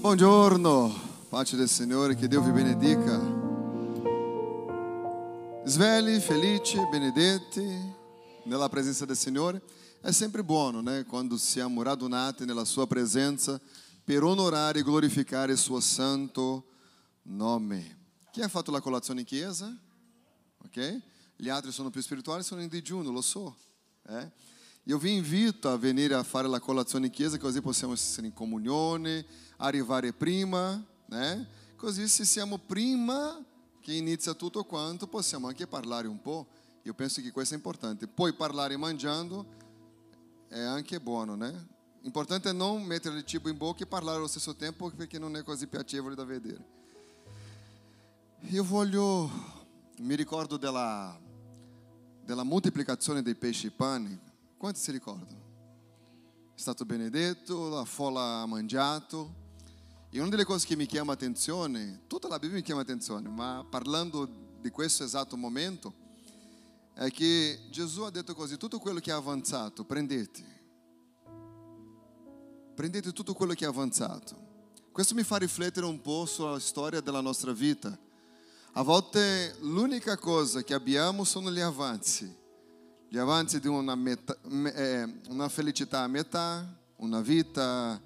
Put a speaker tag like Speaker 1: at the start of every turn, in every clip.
Speaker 1: Buongiorno, pace del Signore, che Dio vi benedica. Svegli, felici, benedetti nella presenza del Signore. È sempre buono, né? Quando siamo radunati nella Sua presenza per onorare e glorificare il Suo santo nome. Chi ha fatto la colazione in chiesa? Ok? Gli altri sono più spirituali, sono in digiuno, lo so. Eh? Io vi invito a venire a fare la colazione in chiesa, così possiamo essere in comunione, arrivare prima, né? Così se siamo prima che inizia tutto quanto, possiamo anche parlare un po'. Io penso che questo è importante. Poi parlare mangiando è anche buono, né? Importante è non mettere il cibo in bocca e parlare allo stesso tempo perché non è così piacevole da vedere. Io voglio, mi ricordo della della moltiplicazione dei pesci e pani, quanti si ricordano? È stato benedetto, la folla ha mangiato. E una delle cose che mi chiama attenzione, tutta la Bibbia mi chiama attenzione, ma parlando di questo esatto momento, è che Gesù ha detto così, tutto quello che è avanzato, prendete. Prendete tutto quello che è avanzato. Questo mi fa riflettere un po' sulla storia della nostra vita a volte l'unica cosa che abbiamo sono gli avanzi, gli avanzi di una, metà, eh, una felicità a metà, una vita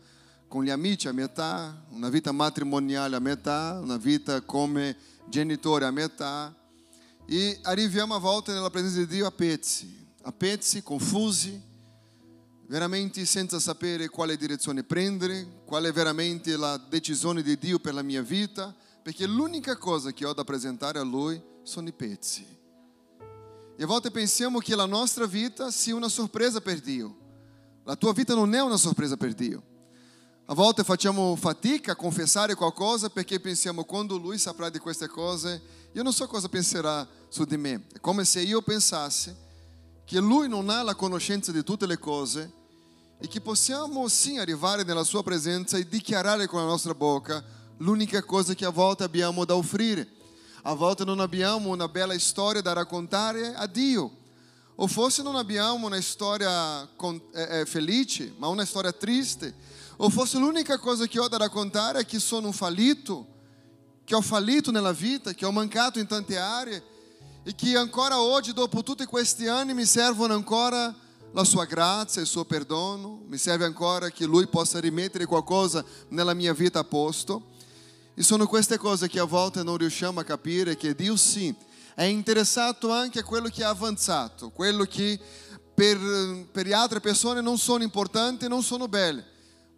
Speaker 1: con gli amici a metà, una vita matrimoniale a metà, una vita come genitore a metà e arriviamo a volte nella presenza di Dio a pezzi, a pezzi confusi, veramente senza sapere quale direzione prendere, qual è veramente la decisione di Dio per la mia vita perché l'unica cosa che ho da presentare a Lui sono i pezzi. E a volte pensiamo che la nostra vita sia una sorpresa per Dio. La tua vita non è una sorpresa per Dio. A volte facciamo fatica a confessare qualcosa perché pensiamo quando Lui saprà di queste cose, io non so cosa penserà su di me. È come se io pensasse che Lui non ha la conoscenza di tutte le cose e che possiamo sim arrivare nella Sua presenza e dichiarare con la nostra bocca l'unica cosa che a volte abbiamo da offrire. A volte non abbiamo una bella storia da raccontare a Dio. O forse non abbiamo una storia felice, ma una storia triste. O forse l'unica cosa che ho da raccontare è che sono un fallito, che ho fallito nella vita, che ho mancato in tante aree e che ancora oggi, dopo tutti questi anni, mi servono ancora la sua grazia, il suo perdono, mi serve ancora che Lui possa rimettere qualcosa nella mia vita a posto. E sono queste cose che a volte non riusciamo a capire che Dio sì è interessato anche a quello che è avanzato, quello che per, per le altre persone non sono importanti, non sono belle,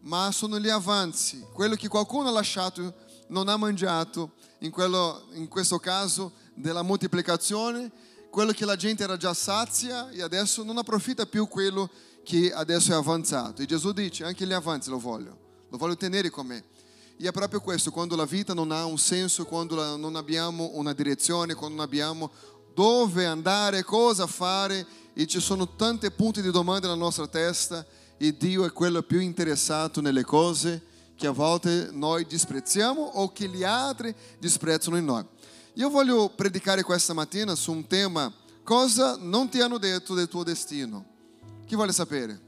Speaker 1: ma sono gli avanzi, quello che qualcuno ha lasciato, non ha mangiato, in, quello, in questo caso della moltiplicazione, quello che la gente era già sazia e adesso non approfitta più quello che adesso è avanzato. E Gesù dice, anche gli avanzi lo voglio, lo voglio tenere con me. E è proprio questo, quando la vita non ha un senso, quando non abbiamo una direzione, quando non abbiamo dove andare, cosa fare e ci sono tanti punti di domanda nella nostra testa e Dio è quello più interessato nelle cose che a volte noi disprezziamo o che gli altri disprezzano in noi. Io voglio predicare questa mattina su un tema, cosa non ti hanno detto del tuo destino. Chi vuole sapere?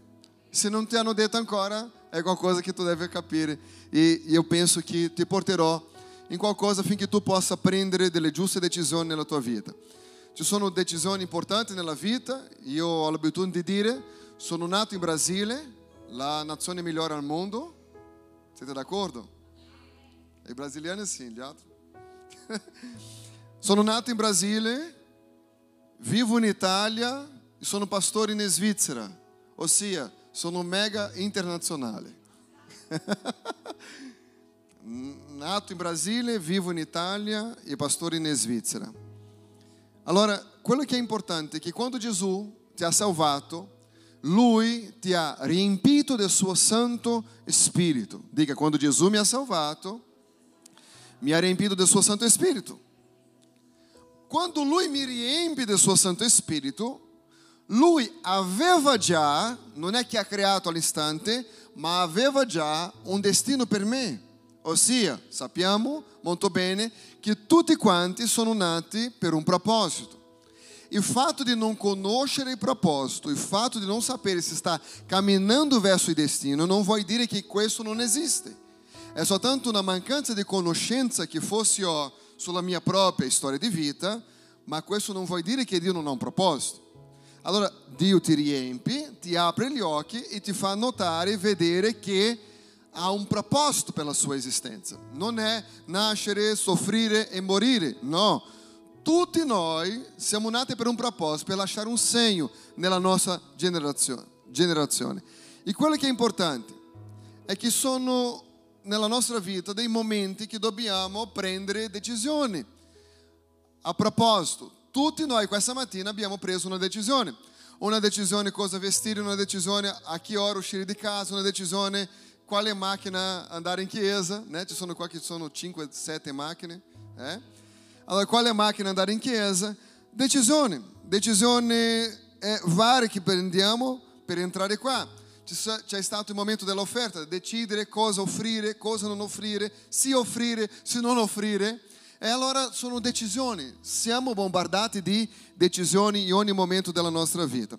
Speaker 1: Se non ti hanno detto ancora, è qualcosa che tu deve capire e io penso che ti porterò in qualcosa affinché tu possa prendere delle giuste decisioni nella tua vita. Ci sono decisioni importanti nella vita, io ho l'abitudine di dire, sono nato in Brasile, la nazione migliore al mondo, siete d'accordo? I brasiliani sì, gli altri. sono nato in Brasile, vivo in Italia e sono pastore in Svizzera, ossia sono mega internazionale. Nato in Brasile, vivo in Italia e pastore in Svizzera. Allora, quello che è importante è che quando Gesù ti ha salvato, Lui ti ha riempito del suo Santo Spirito. Dica, quando Gesù mi ha salvato, mi ha riempito del suo Santo Spirito. Quando Lui mi riempie del suo Santo Spirito, lui aveva già, non è che ha creato all'istante, ma aveva già un destino per me. Ossia, sappiamo molto bene che tutti quanti sono nati per un proposito. Il fatto di non conoscere il proposito, il fatto di non sapere se sta camminando verso il destino, non vuol dire che questo non esiste. è soltanto una mancanza di conoscenza che fossi ho sulla mia propria storia di vita, ma questo non vuol dire che Dio non ha un proposito. Allora Dio ti riempie, ti apre gli occhi e ti fa notare e vedere che ha un proposito per la sua esistenza. Non è nascere, soffrire e morire, no. Tutti noi siamo nati per un proposito, per lasciare un segno nella nostra generazione. generazione. E quello che è importante è che sono nella nostra vita dei momenti che dobbiamo prendere decisioni. A proposito, tutti noi questa mattina abbiamo preso una decisione. Una decisione cosa vestire, una decisione a che ora uscire di casa, una decisione quale macchina andare in chiesa, né? Ci sono qua che sono 5, 7 macchine, eh? Allora, quale macchina andare in chiesa? Decisioni, decisioni varie che prendiamo per entrare qua. C'è stato il momento dell'offerta, decidere cosa offrire, cosa non offrire, se offrire, se non offrire. E allora sono decisioni, siamo bombardati di decisioni in ogni momento della nostra vita.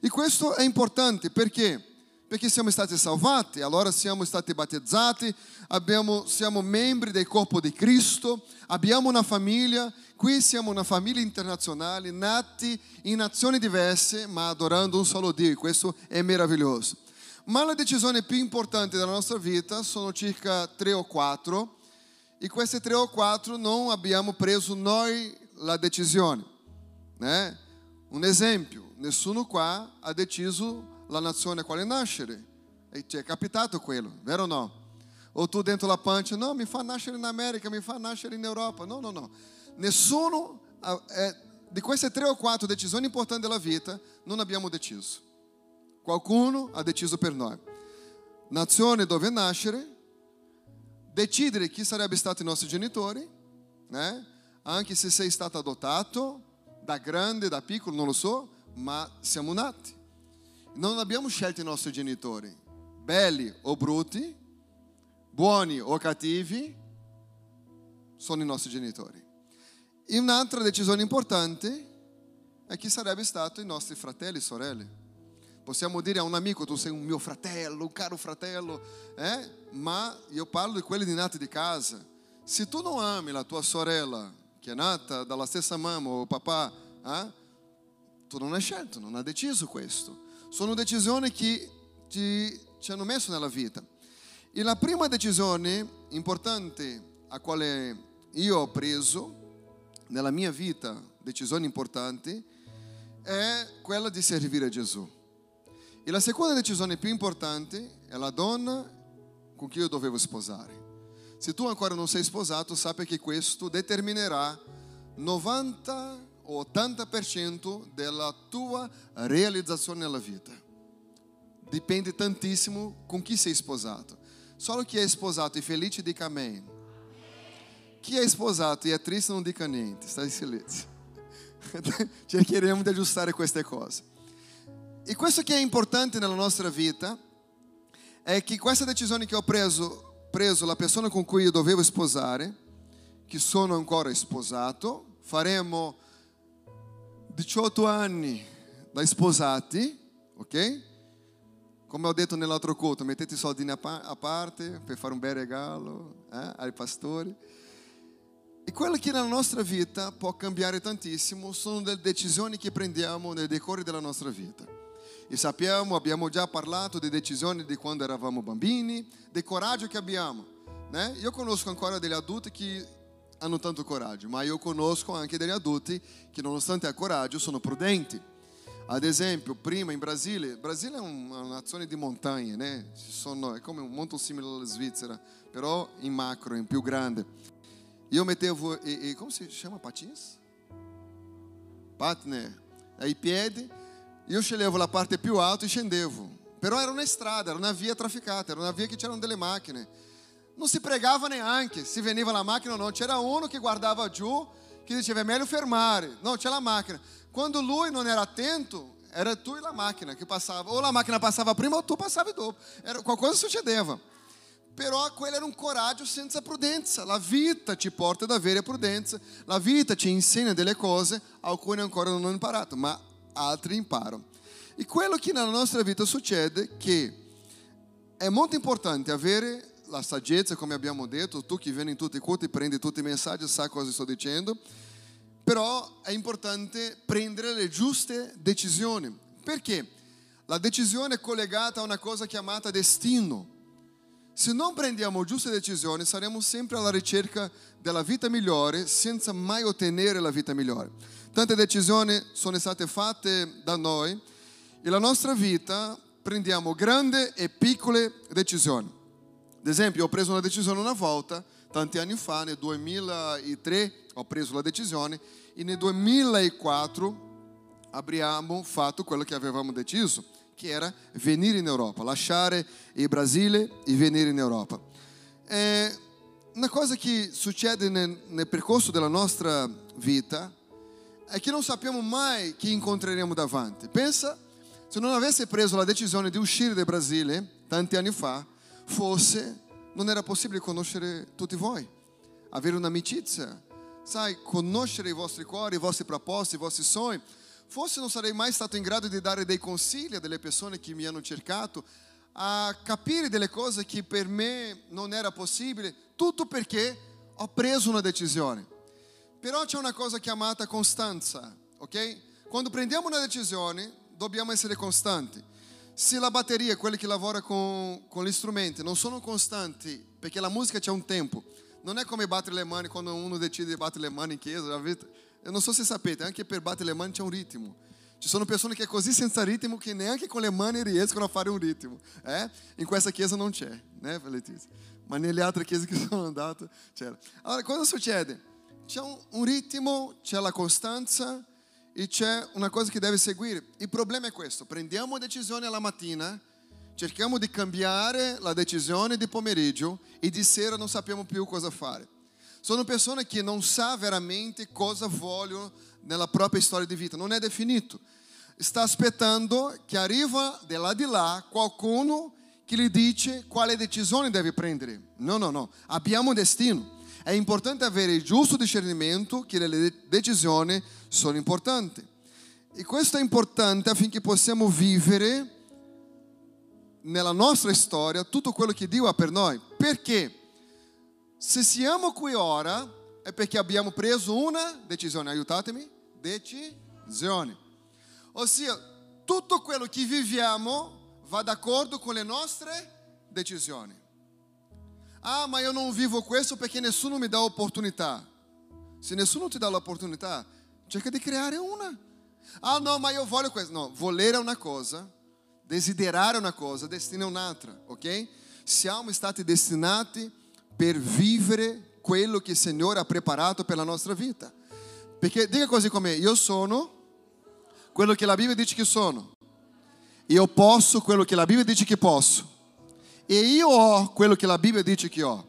Speaker 1: E questo è importante perché? Perché siamo stati salvati, allora siamo stati battezzati, abbiamo, siamo membri del corpo di Cristo, abbiamo una famiglia, qui siamo una famiglia internazionale, nati in nazioni diverse ma adorando un solo Dio, questo è meraviglioso. Ma le decisioni più importanti della nostra vita sono circa tre o quattro e queste tre o quattro non abbiamo preso noi la decisione. Né? Un esempio, nessuno qua ha deciso la nazione a quale nascere. E ti è capitato quello, vero o no? O tu dentro la pancia, no, mi fa nascere in America, mi fa nascere in Europa. No, no, no. Nessuno, eh, di queste tre o quattro decisioni importanti della vita, non abbiamo deciso. Qualcuno ha deciso per noi. Nazione dove nascere, decidere chi sarebbe stato i nostri genitori, né? anche se sei stato adottato, da grande, da piccolo, non lo so, ma siamo nati. Non abbiamo scelto i nostri genitori, belli o brutti, buoni o cattivi, sono i nostri genitori. E un'altra decisione importante è chi sarebbe stato i nostri fratelli e sorelle. Possiamo dire a un amico, tu sei un mio fratello, un caro fratello, eh? ma io parlo di quelli nati di casa. Se tu non ami la tua sorella, che è nata dalla stessa mamma o papà, eh? tu non hai scelto, non hai deciso questo. Sono decisioni che ti, ci hanno messo nella vita. E la prima decisione importante a quale io ho preso nella mia vita, decisioni importanti, è quella di servire Gesù. E la seconda decisione più importante è la donna con cui io dovevo sposare. Se tu ancora non sei sposato, sappi che questo determinerà 90 o 80% della tua realizzazione nella vita. Dipende tantissimo con chi sei sposato. Solo chi è sposato e felice dica amém. Chi è sposato e è triste non dica niente, sta in silenzio. Cercheremo di aggiustare queste cose. E questo che è importante nella nostra vita è che questa decisione che ho preso, preso la persona con cui io dovevo sposare, che sono ancora sposato, faremo 18 anni da sposati, ok? Come ho detto nell'altro culto, mettete i soldini a parte per fare un bel regalo eh, ai pastori. E quello che nella nostra vita può cambiare tantissimo sono le decisioni che prendiamo nel decorre della nostra vita. E sappiamo, abbiamo già parlato di decisioni di quando eravamo bambini, del coraggio che abbiamo. Né? Io conosco ancora degli adulti che hanno tanto coraggio, ma io conosco anche degli adulti che nonostante il coraggio sono prudenti. Ad esempio, prima in Brasile, Brasile è una nazione di montagne, né? sono, è come molto simile alla Svizzera, però in macro, in più grande. Io mettevo, e, e, come si chiama, patins? Patner, ai piedi io sceglievo la parte più alta e scendevo. Però era una strada, era una via trafficata, era una via che c'erano delle macchine. Non si pregava neanche se veniva la macchina o no. C'era uno che guardava giù, che diceva è meglio fermare. No, c'è la macchina. Quando lui non era attento, era tu e la macchina che passava. Ou la macchina passava prima ou tu passavi dopo. Era, qualcosa succedeva. Però quello era un coraggio senza prudenza. La vita ci porta ad avere prudenza. La vita ci insegna delle cose, alcune ancora non hanno imparato, ma altri imparam. E quello che nella nostra vita succede è che è molto importante avere la saggezza, come abbiamo detto, tu che vieni in tutti i culti, prendi tutti i messaggi, sai cosa sto dicendo, però è importante prendere le giuste decisioni. Perché? La decisione è collegata a una cosa chiamata destino. Se non prendiamo giuste decisioni, saremo sempre alla ricerca della vita migliore senza mai ottenere la vita migliore. Tante decisioni sono state fatte da noi e la nostra vita prendiamo grandi e piccole decisioni. Ad esempio, ho preso una decisione una volta, tanti anni fa, nel 2003 ho preso la decisione e nel 2004 abbiamo fatto quello che avevamo deciso che era venire in Europa, lasciare il Brasile e venire in Europa. È una cosa che succede nel, nel percorso della nostra vita è che non sappiamo mai chi incontreremo davanti. Pensa, se non avesse preso la decisione di uscire dal Brasile tanti anni fa, forse non era possibile conoscere tutti voi, avere un'amicizia, sai, conoscere i vostri cuori, i vostri propositi, i vostri sogni forse non sarei mai stato in grado di dare dei consigli a delle persone che mi hanno cercato, a capire delle cose che per me non era possibile, tutto perché ho preso una decisione. Però c'è una cosa chiamata costanza, ok? Quando prendiamo una decisione dobbiamo essere costanti. Se la batteria, quelli che lavorano con, con gli strumenti, non sono costanti, perché la musica c'è un tempo, non è come battere le mani quando uno decide di battere le mani in chiesa, avete, Eu non so se sapete, anche per battere le mani c'è un ritmo. Ci sono persone che è così senza ritmo che neanche con le mani riescono a fare un ritmo. Eh? In questa chiesa non c'è, né Letizia? Ma nelle altre chiese che sono andato c'era. Allora, cosa succede? C'è un, un ritmo, c'è la costanza e c'è una cosa che deve seguire. Il problema è questo, prendiamo decisione alla mattina, cerchiamo di cambiare la decisione di pomeriggio e di sera non sappiamo più cosa fare. Sono persone che non sa veramente cosa vogliono nella propria storia di vita, non è definito. Sta aspettando che arriva di là di là qualcuno che gli dice quale decisione deve prendere. No, no, no, abbiamo un destino. È importante avere il giusto discernimento che le decisioni sono importanti. E questo è importante affinché possiamo vivere nella nostra storia tutto quello che Dio ha per noi. Perché? Se siamo qui ora è perché abbiamo preso una decisione, aiutatemi, decisione. Ossia, tutto quello che viviamo va d'accordo con le nostre decisioni. Ah, ma io non vivo questo perché nessuno mi dà opportunità. Se nessuno ti dà l'opportunità, cerca di creare una. Ah, no, ma io voglio questo. No, volere è una cosa, desiderare è una cosa, destino è un'altra, ok? Siamo stati destinati per vivere quello che il Signore ha preparato per la nostra vita. Perché dica così come io sono quello che la Bibbia dice che sono. Io posso quello che la Bibbia dice che posso. E io ho quello che la Bibbia dice che ho.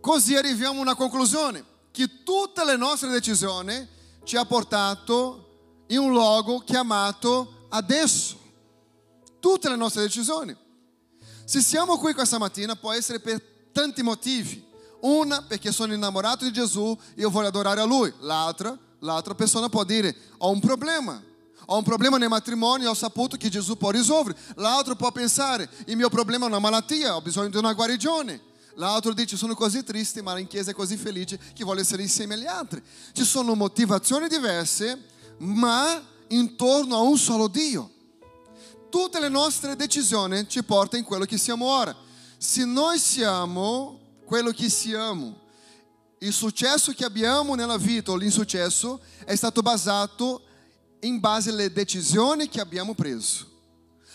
Speaker 1: Così arriviamo a una conclusione, che tutte le nostre decisioni ci ha portato in un luogo chiamato adesso. Tutte le nostre decisioni. Se siamo qui questa mattina può essere per tanti motivi. Una perché sono innamorato di Gesù e io voglio adorare a Lui. L'altra, l'altra persona può dire ho un problema. Ho un problema nel matrimonio e ho saputo che Gesù può risolvere. L'altro può pensare il mio problema è una malattia, ho bisogno di una guarigione. L'altro dice sono così triste ma in chiesa è così felice che vuole essere insieme agli altri. Ci sono motivazioni diverse ma intorno a un solo Dio tutte le nostre decisioni ci portano in quello che siamo ora. Se noi siamo quello che siamo, il successo che abbiamo nella vita o l'insuccesso è stato basato in base alle decisioni che abbiamo preso.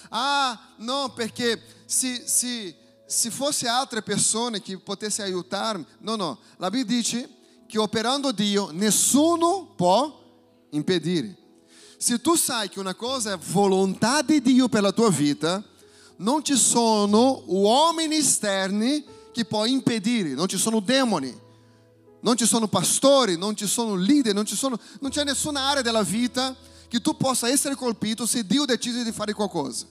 Speaker 1: Ah, no, perché se, se, se fosse altre persone che potessero aiutarmi, no, no, la Bibbia dice che operando Dio nessuno può impedire. Se tu sai che una cosa è volontà di Dio per la tua vita, non ci sono uomini esterni che puoi impedire, non ci sono demoni, non ci sono pastori, non ci sono leader, non, ci sono, non c'è nessuna area della vita che tu possa essere colpito se Dio decide di fare qualcosa.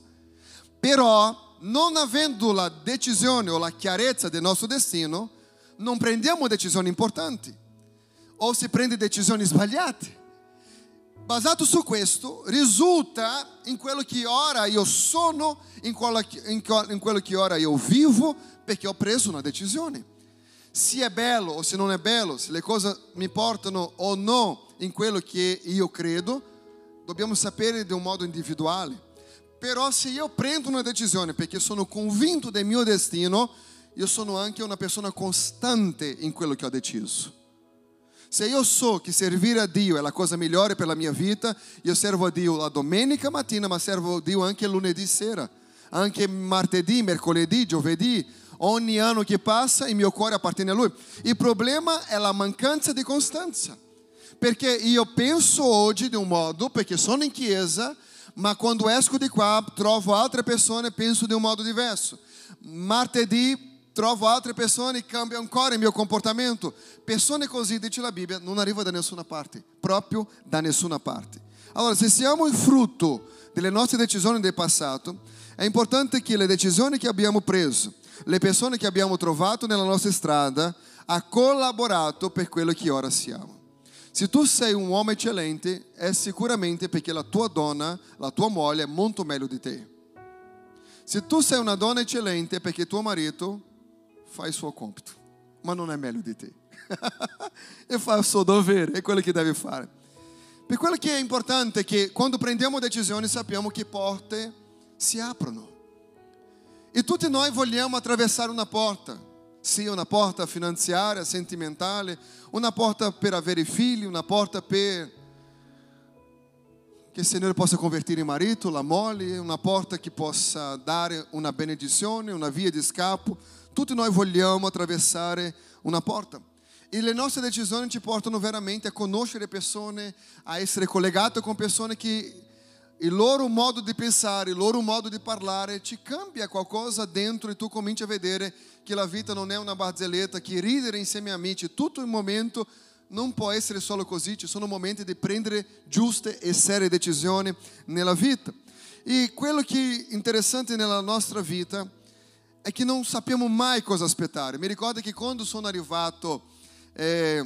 Speaker 1: Però, non avendo la decisione o la chiarezza del nostro destino, non prendiamo decisioni importanti o si prende decisioni sbagliate. Basato su questo, risulta in quello che ora io sono, in quello in quello che ora io vivo, perché ho preso una decisione. Se è bello o se non è bello, se le cose mi portano o no in quello che io credo, dobbiamo sapere di un modo individuale. Però se io prendo una decisione perché sono convinto del mio destino, io sono anche una persona costante in quello che ho deciso. Se io so che servire a Dio è la cosa migliore per la mia vita, io servo a Dio la domenica mattina, ma servo a Dio anche lunedì sera, anche martedì, mercoledì, giovedì, ogni anno che passa il mio cuore appartiene a Lui. Il problema è la mancanza di costanza, perché io penso oggi di un modo, perché sono in chiesa, ma quando esco di qua trovo altre persone e penso di un modo diverso. Martedì trovo altre persone e cambio ancora il mio comportamento. Persone così, dice la Bibbia, non arriva da nessuna parte, proprio da nessuna parte. Allora, se siamo il frutto delle nostre decisioni del passato, è importante che le decisioni che abbiamo preso, le persone che abbiamo trovato nella nostra strada, ha collaborato per quello che ora siamo. Se tu sei un uomo eccellente, è sicuramente perché la tua donna, la tua moglie è molto meglio di te. Se tu sei una donna eccellente, è perché tuo marito fa il suo compito, ma non è meglio di te. e fa il suo dovere, è quello che deve fare. Per quello che è importante è che quando prendiamo decisioni sappiamo che porte si aprono. E tutti noi vogliamo attraversare una porta, sia una porta finanziaria, sentimentale, una porta per avere figli, una porta per che il Signore possa convertire il marito, la moglie, una porta che possa dare una benedizione, una via di scappo. Tutti noi vogliamo attraversare una porta. E le nostre decisioni ci portano veramente a conoscere persone, a essere collegati con persone che il loro modo di pensare, il loro modo di parlare ti cambia qualcosa dentro e tu cominci a vedere che la vita non è una barzelletta, che ridere insieme a amici tutto il momento non può essere solo così, ci sono momenti di prendere giuste e serie decisioni nella vita. E quello che è interessante nella nostra vita è che non sappiamo mai cosa aspettare. Mi ricordo che quando sono arrivato eh,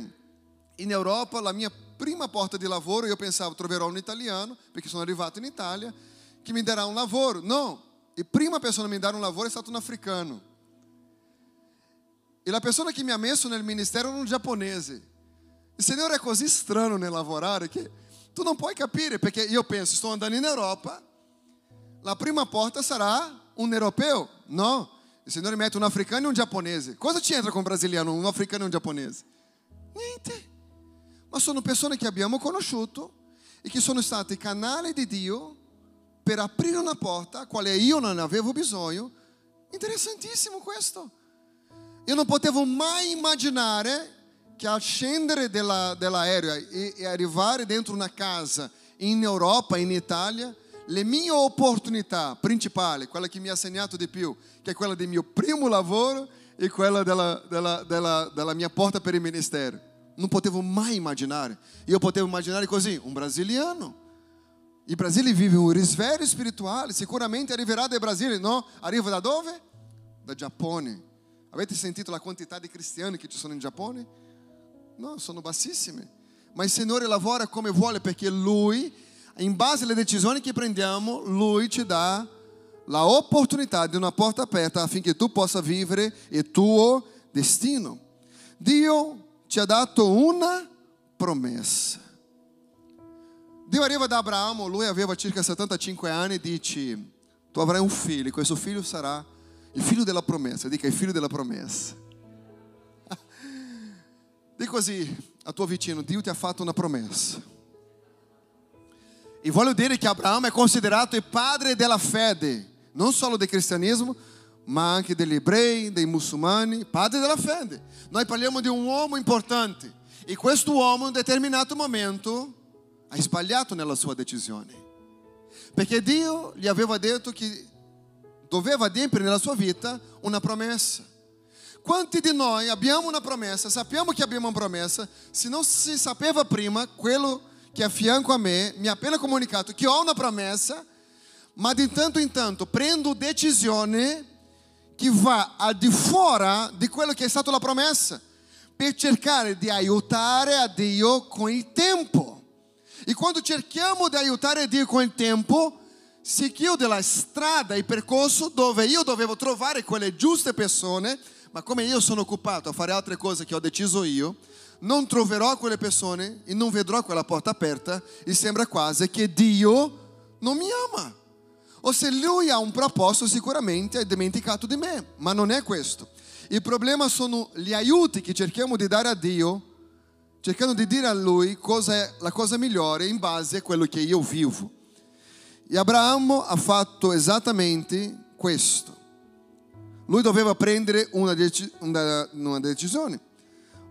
Speaker 1: in Europa, la mia prima porta di lavoro, io pensavo troverò un italiano, perché sono arrivato in Italia, che mi darà un lavoro. No, la prima persona a mi dare un lavoro è stato un africano. E la persona che mi ha messo nel ministero era un giapponese. Il Signore è così strano nel lavorare che tu non puoi capire, perché io penso, sto andando in Europa, la prima porta sarà un europeo. No, il Signore mette un africano e un giapponese. Cosa ci entra con un brasiliano, un africano e un giapponese? Niente. Ma sono persone che abbiamo conosciuto e che sono state canali di Dio per aprire una porta quale io non avevo bisogno. Interessantissimo questo. Io non potevo mai immaginare che al scendere della, dell'aereo e arrivare dentro una casa in Europa, in Italia, le mie opportunità principali, quella che mi ha segnato di più, che è quella del mio primo lavoro e quella della, della, della, della mia porta per il ministero. Non potevo mai immaginare. Io potevo immaginare così, un brasiliano. Il Brasile vive un risveglio spirituale, sicuramente arriverà dal Brasile, no? Arriva da dove? Da Giappone. Avete sentito la quantità di cristiani che ci sono in Giappone? No, sono bassissime. Ma il Signore lavora come vuole perché Lui, in base alle decisioni che prendiamo, Lui ci dà la opportunità di una porta aperta affinché tu possa vivere il tuo destino. Dio ti ha dato una promessa. Dio arriva da Abraamo, lui aveva circa 75 anni e dice, tu avrai un figlio, questo figlio sarà il figlio della promessa, dica il figlio della promessa. Di così a tuo vicino, Dio ti ha fatto una promessa. E voglio dire che Abraamo è considerato il padre della fede, non solo del cristianesimo, ma anche degli ebrei, dei musulmani, padre della fede. Noi parliamo di un uomo importante e questo uomo in un determinato momento ha sbagliato nella sua decisione. Perché Dio gli aveva detto che doveva adempiere nella sua vita una promessa. Quanti di noi abbiamo una promessa, sappiamo che abbiamo una promessa, se non si sapeva prima, quello che è a fianco a me mi ha appena comunicato che ho promessa, ma di tanto in tanto prendo decisione che va al di fuori di quello che è stata la promessa, per cercare di aiutare a Dio con il tempo. E quando cerchiamo di aiutare Dio con il tempo, si chiude la strada, il percorso dove io dovevo trovare quelle giuste persone, ma come io sono occupato a fare altre cose che ho deciso io, non troverò quelle persone e non vedrò quella porta aperta e sembra quasi che Dio non mi ama. O se lui ha un proposito, sicuramente ha dimenticato di me, ma non è questo. Il problema sono gli aiuti che cerchiamo di dare a Dio, cercando di dire a Lui cosa è la cosa migliore in base a quello che io vivo. E Abramo ha fatto esattamente questo. Lui doveva prendere una, dec- una, una decisione,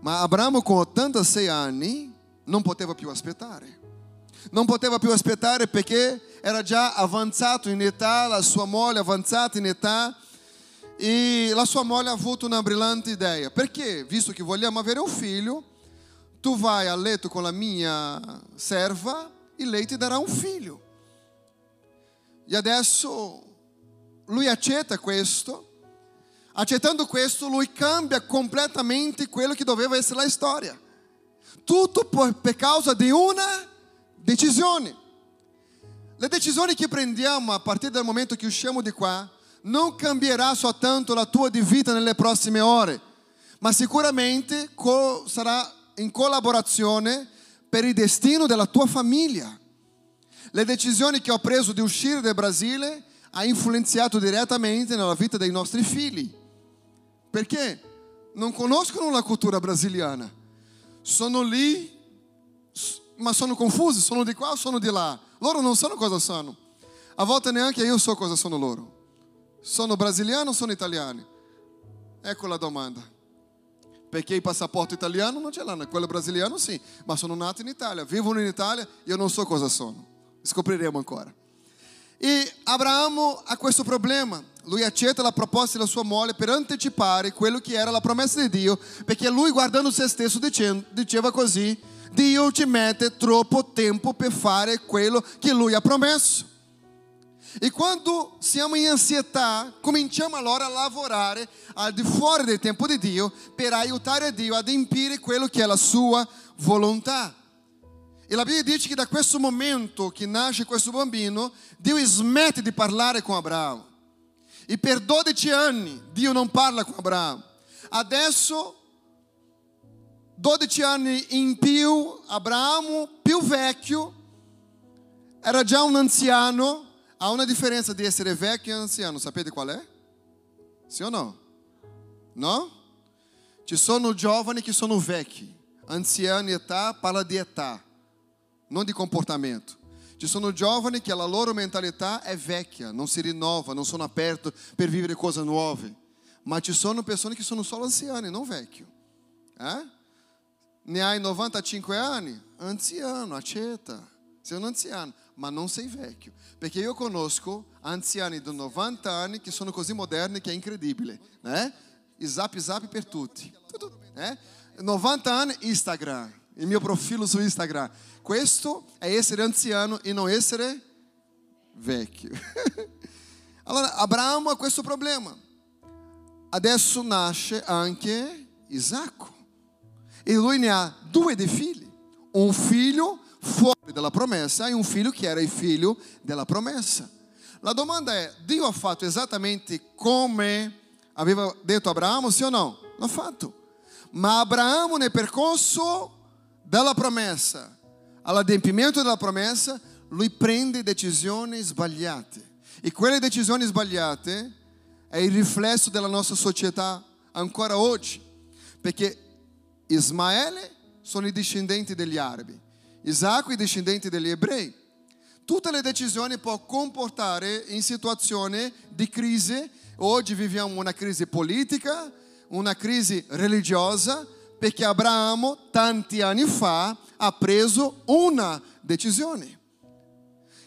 Speaker 1: ma Abramo con 86 anni non poteva più aspettare. Non poteva più aspettare perché era già avanzato in età, la sua moglie avanzata in età e la sua moglie ha avuto una brillante idea. Perché, visto che vogliamo avere un figlio, tu vai a letto con la mia serva e lei ti darà un figlio. E adesso lui accetta questo. Accettando questo, lui cambia completamente quello che doveva essere la storia. Tutto per, per causa di una decisione. Le decisioni che prendiamo a partire dal momento che usciamo di qua non cambierà soltanto la tua vita nelle prossime ore, ma sicuramente sarà in collaborazione per il destino della tua famiglia. Le decisioni che ho preso di uscire dal Brasile ha influenzato direttamente nella vita dei nostri figli. Perché non conoscono la cultura brasiliana. Sono lì, ma sono confusi, sono di qua o sono di là. Loro non sanno cosa sono. A volte neanche io so cosa sono loro. Sono brasiliano o sono italiani? Ecco la domanda. Perché il passaporto italiano non ce l'hanno, quello brasiliano sì, ma sono nato in Italia, vivono in Italia, io non so cosa sono. Scopriremo ancora. E Abramo ha questo problema. Lui accetta la proposta della sua moglie per anticipare quello che era la promessa di Dio, perché lui guardando se stesso diceva così, Dio ci mette troppo tempo per fare quello che lui ha promesso. E quando siamo in ansietà, cominciamo allora a lavorare al di fuori del tempo di Dio per aiutare Dio ad adempiere quello che è la sua volontà. E la Bibbia dice che da questo momento che nasce questo bambino, Dio smette di parlare con Abramo. E per 12 anni Dio non parla con Abramo. Adesso, 12 anni in più, Abramo, più vecchio, era già un anziano, Há uma diferença de ser vecchio e anziano, sapete qual é? Sim ou não? Não? Ci sono giovani che sono vecchi, anziani età parla di età, non di comportamento. Ci sono giovani che la loro mentalità è vecchia, non si rinnova, non sono aperti per vivere cose nuove. Ma ci sono persone che sono solo anziani, non vecchio. Eh? Ne hai 95 anni? Anziano, accetta. Sei un anziano ma non sei vecchio. Perché io conosco anziani di 90 anni che sono così moderni che è incredibile. Né? E zap zap per tutti. Né? 90 anni Instagram. Il mio profilo su Instagram. Questo è essere anziano e non essere vecchio. allora, Abramo ha questo problema. Adesso nasce anche Isacco. E lui ne ha due di figli. Un figlio fuori dalla promessa e un figlio che era il figlio della promessa. La domanda è, Dio ha fatto esattamente come aveva detto Abramo, sì o no? L'ha fatto. Ma Abramo nel percorso della promessa, all'adempimento della promessa, lui prende decisioni sbagliate. E quelle decisioni sbagliate è il riflesso della nostra società ancora oggi. Perché Ismaele sono i discendenti degli arabi. Isacco i discendenti degli ebrei. Tutte le decisioni possono comportare in situazioni di crisi. Oggi viviamo una crisi politica, una crisi religiosa, perché Abramo tanti anni fa ha preso una decisione.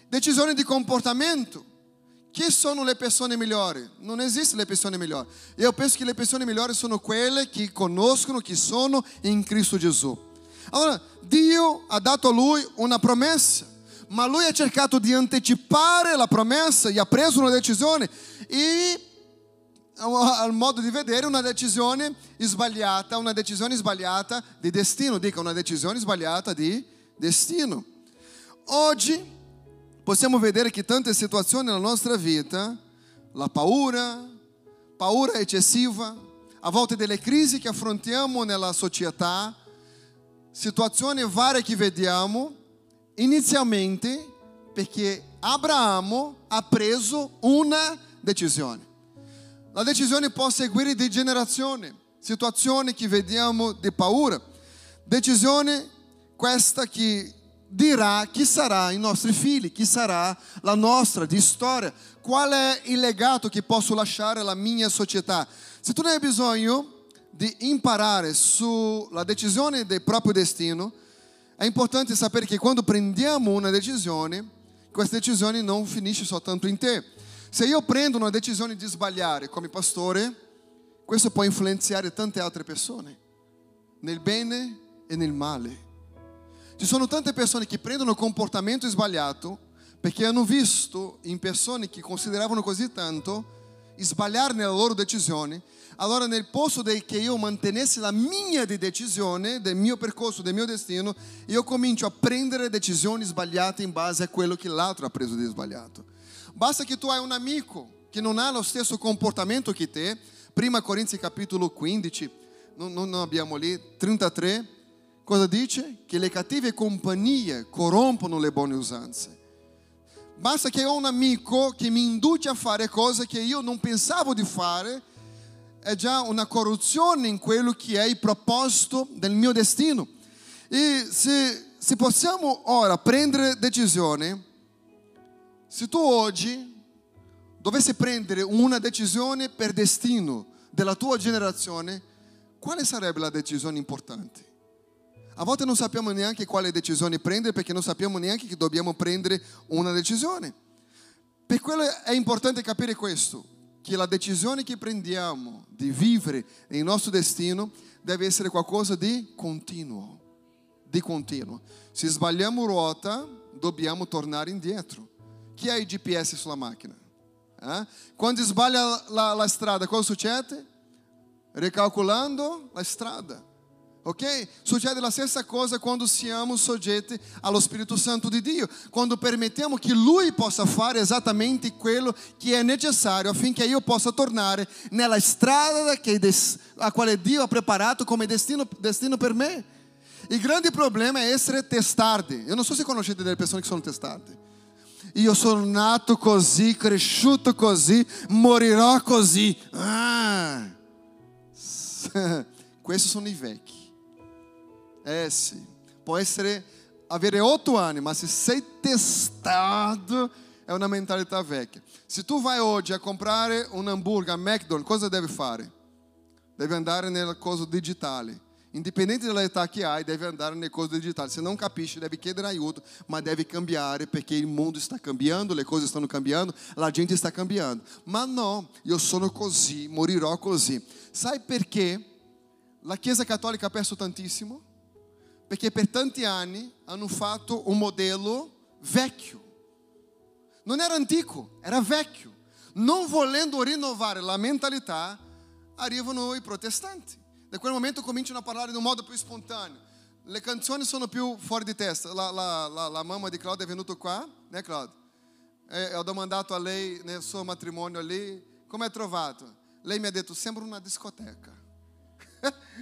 Speaker 1: Decisione di comportamento. Chi sono le persone migliori? Non esistono le persone migliori. Io penso che le persone migliori sono quelle che conoscono chi sono in Cristo Gesù. Allora, Dio ha dato a lui una promessa, ma lui ha cercato di anticipare la promessa e ha preso una decisione e al modo di vedere una decisione sbagliata, una decisione sbagliata di destino, dica una decisione sbagliata di destino. Oggi possiamo vedere che tante situazioni nella nostra vita, la paura, paura eccessiva, a volte delle crisi che affrontiamo nella società, situazioni varie che vediamo, inizialmente perché Abramo ha preso una decisione. La decisione può seguire di generazione, situazioni che vediamo di paura, decisione questa che dirà chi sarà i nostri figli, chi sarà la nostra di storia, qual è il legato che posso lasciare alla mia società. Se tu ne hai bisogno di imparare sulla decisione del proprio destino, è importante sapere che quando prendiamo una decisione, questa decisione non finisce soltanto in te. Se io prendo una decisione di sbagliare come pastore, questo può influenzare tante altre persone, nel bene e nel male. Ci sono tante persone che prendono comportamento sbagliato perché hanno visto in persone che consideravano così tanto sbagliare nella loro decisione. Allora nel posto che io mantenessi la mia decisione, del mio percorso, del mio destino, io comincio a prendere decisioni sbagliate in base a quello che l'altro ha preso di sbagliato. Basta che tu hai un amico che non ha lo stesso comportamento che te, prima Corinzi capitolo 15, non, non abbiamo lì, 33, Cosa dice? Che le cattive compagnie corrompono le buone usanze. Basta che ho un amico che mi induce a fare cose che io non pensavo di fare, è già una corruzione in quello che è il proposito del mio destino. E se, se possiamo ora prendere decisione, se tu oggi dovessi prendere una decisione per destino della tua generazione, quale sarebbe la decisione importante? A volte non sappiamo neanche quale decisione prendere perché non sappiamo neanche che dobbiamo prendere una decisione. Per quello è importante capire questo, che la decisione che prendiamo di vivere il nostro destino deve essere qualcosa di continuo, di continuo. Se sbagliamo ruota, dobbiamo tornare indietro. Ha il GPS macchina? Eh? Quando sbaglia la, la strada, cosa succede? Recalculando la strada ok? Succede la stessa cosa quando siamo soggetti allo Spirito Santo di Dio, quando permettiamo che Lui possa fare esattamente quello che è necessario affinché io possa tornare nella strada a quale Dio ha preparato come destino, destino per me. Il grande problema è essere testardi. Io non so se conoscete delle persone che sono testardi. Io sono nato così, cresciuto così, morirò così. Ah. Questi sono i vecchi. É sim. Pode ser avere otto anni, ma se sei testado è una mentalità vecchia. Se tu vai oggi a comprare un hambúrguer a McDonald's, cosa deve fare? Deve andare nella cosa digitale. Indipendente dall'età che hai, deve andare nelle cose digitali. Se non capisci, deve chiedere aiuto, ma deve cambiare perché il mondo sta cambiando, le cose stanno cambiando, la gente sta cambiando. Ma no, io sono così, morirò così. Sai perché la Chiesa Cattolica ha perso tantissimo? perché per tanti anni hanno fatto un modello vecchio. Non era antico, era vecchio. Non volendo rinnovare la mentalità, arrivano i protestanti. Da quel momento cominciano a parlare in un modo più spontaneo. Le canzoni sono più fuori di testa. La, la, la, la mamma di Claudia è venuta qua, né Claudia? E ho domandato a lei nel suo matrimonio lì, come è trovato? Lei mi ha detto, sembra una discoteca.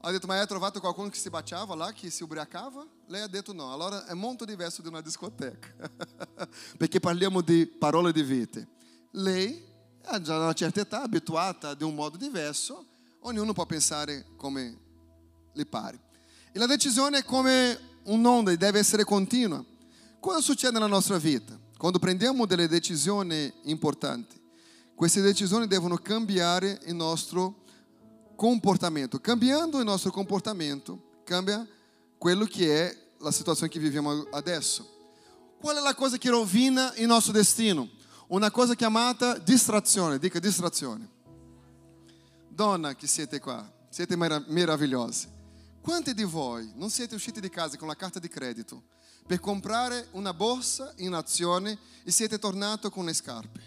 Speaker 1: Ha detto, ma hai trovato qualcuno che si baciava lá, che si ubriacava? Lei ha detto no, allora è molto diverso di una discoteca, perché parliamo di parole di vita. Lei ha già una certa età, abituata di un modo diverso, ognuno può pensare come gli pare. E la decisione è come un'onda, deve essere continua. Cosa succede nella nostra vita? Quando prendiamo delle decisioni importanti, queste decisioni devono cambiare il nostro comportamento. Cambiando il nostro comportamento, cambia quello che è la situazione che viviamo adesso. Qual è la cosa che rovina il nostro destino? Una cosa chiamata distrazione. Dica distrazione. Donna che siete qua, siete meravigliosi. Quanti di voi non siete usciti di casa con la carta di credito per comprare una borsa in azione e siete tornati con le scarpe?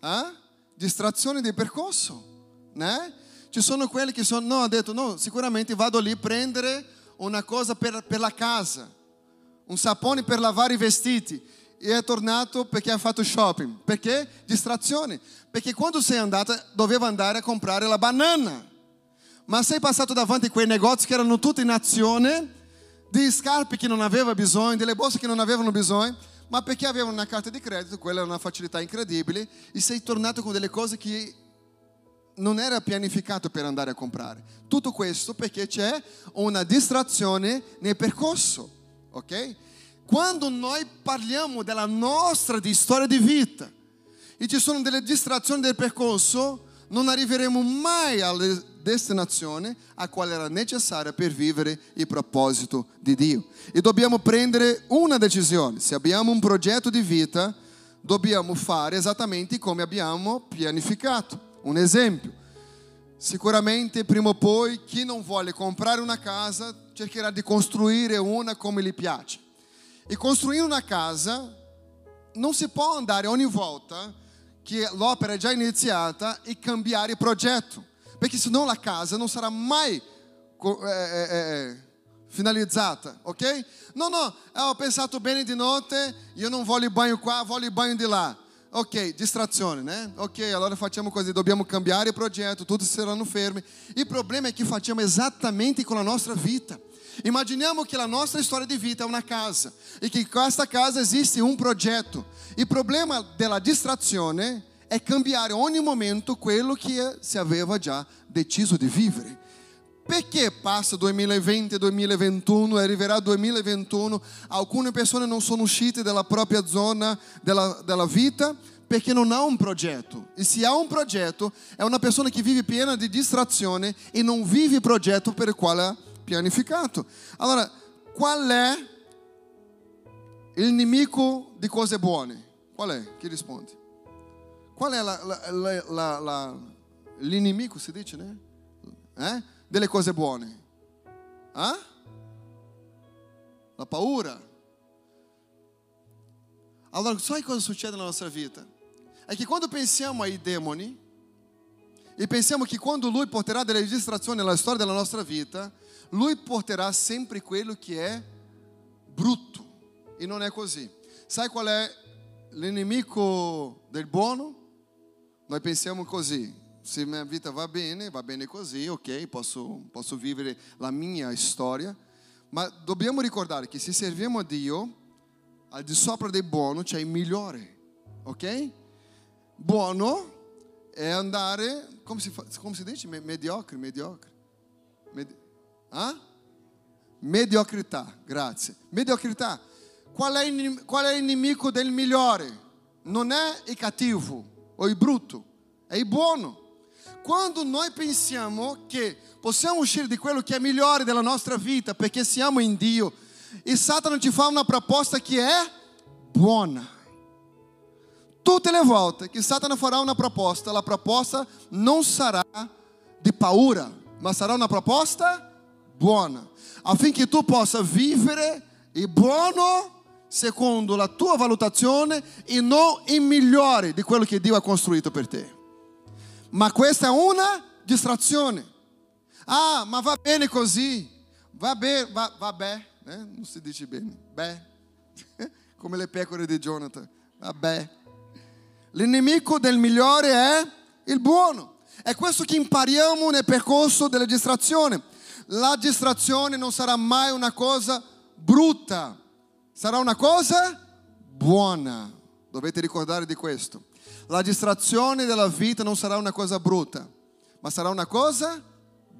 Speaker 1: Eh? Distrazione di percorso né? Ci sono quelli che sono, no, ha detto, no, sicuramente vado lì a prendere una cosa per, per la casa, un sapone per lavare i vestiti e è tornato perché ha fatto shopping. Perché? Distrazione. Perché quando sei andata doveva andare a comprare la banana. Ma sei passato davanti a quei negozi che erano tutti in azione, di scarpe che non aveva bisogno, delle borse che non avevano bisogno, ma perché avevano una carta di credito, quella è una facilità incredibile, e sei tornato con delle cose che non era pianificato per andare a comprare. Tutto questo perché c'è una distrazione nel percorso, ok? Quando noi parliamo della nostra di storia di vita e ci sono delle distrazioni del percorso, non arriveremo mai alla destinazione a quale era necessaria per vivere il proposito di Dio. E dobbiamo prendere una decisione. Se abbiamo un progetto di vita, dobbiamo fare esattamente come abbiamo pianificato. Un esempio. Sicuramente prima o poi chi non vuole comprare una casa cercherà di costruire una come gli piace. E costruire una casa non si può andare ogni volta che l'opera è già iniziata e cambiare il progetto, perché senão la casa non sarà mai eh, eh, eh, finalizzata, ok? No, no, ho pensato bene di notte, io non voglio bagno qua, voglio bagno di là. Ok, distrazione, né? Ok, allora facciamo così, dobbiamo cambiare progetto, tutti saranno fermi. Il problema è che facciamo esattamente con la nostra vita. Immaginiamo che la nostra storia di vita è una casa e che in questa casa esiste un progetto. Il problema della distrazione è cambiare ogni momento quello che si aveva già deciso di vivere. Perché passa 2020 e 2021 e arriverà 2021? Alcune persone non sono uscite dalla propria zona della, della vita perché non ha un progetto. E se ha un progetto, è una persona che vive piena di distrazione e non vive il progetto per il quale pianificato. Allora, qual è il nemico di cose buone? Qual è? Chi risponde? Qual è la, la, la, l'inimico, si dice, né? Eh? Delle cose buone? Eh? La paura. Allora, sai cosa succede nella nostra vita? È che quando pensiamo ai demoni, e pensiamo che quando Lui porterà delle distrazioni nella storia della nostra vita, Lui porterà sempre quello che è brutto. E non è così. Sai qual è l'inimico del buono? Noi pensiamo così. Se minha vita va bene, va bene così, ok, posso, posso vivere la mia storia. Ma dobbiamo ricordare che se serviamo a Dio, al di sopra del buono c'è il migliore, ok? Buono è andare, come si, fa, come si dice? Mediocre, mediocre. Ah? Mediocrità, grazie. Mediocrità. Qual è, il, qual è il nemico del migliore? Non è il cattivo o il brutto, è il buono. Quando noi pensiamo che possiamo uscire di quello che è migliore della nostra vita perché siamo in Dio e Satana ci fa una proposta che è buona Tutte le volte che Satana farà una proposta, la proposta non sarà di paura, ma sarà una proposta buona, affinché tu possa vivere il buono secondo la tua valutazione e non il migliore di quello che Dio ha costruito per te. Ma questa è una distrazione. Ah, ma va bene così. Va bene, va, va beh, eh? non si dice bene, beh, come le pecore di Jonathan. Vabbè. L'inimico del migliore è il buono. È questo che impariamo nel percorso della distrazione. La distrazione non sarà mai una cosa brutta, sarà una cosa buona. Dovete ricordare di questo. La distrazione della vita non sarà una cosa brutta, ma sarà una cosa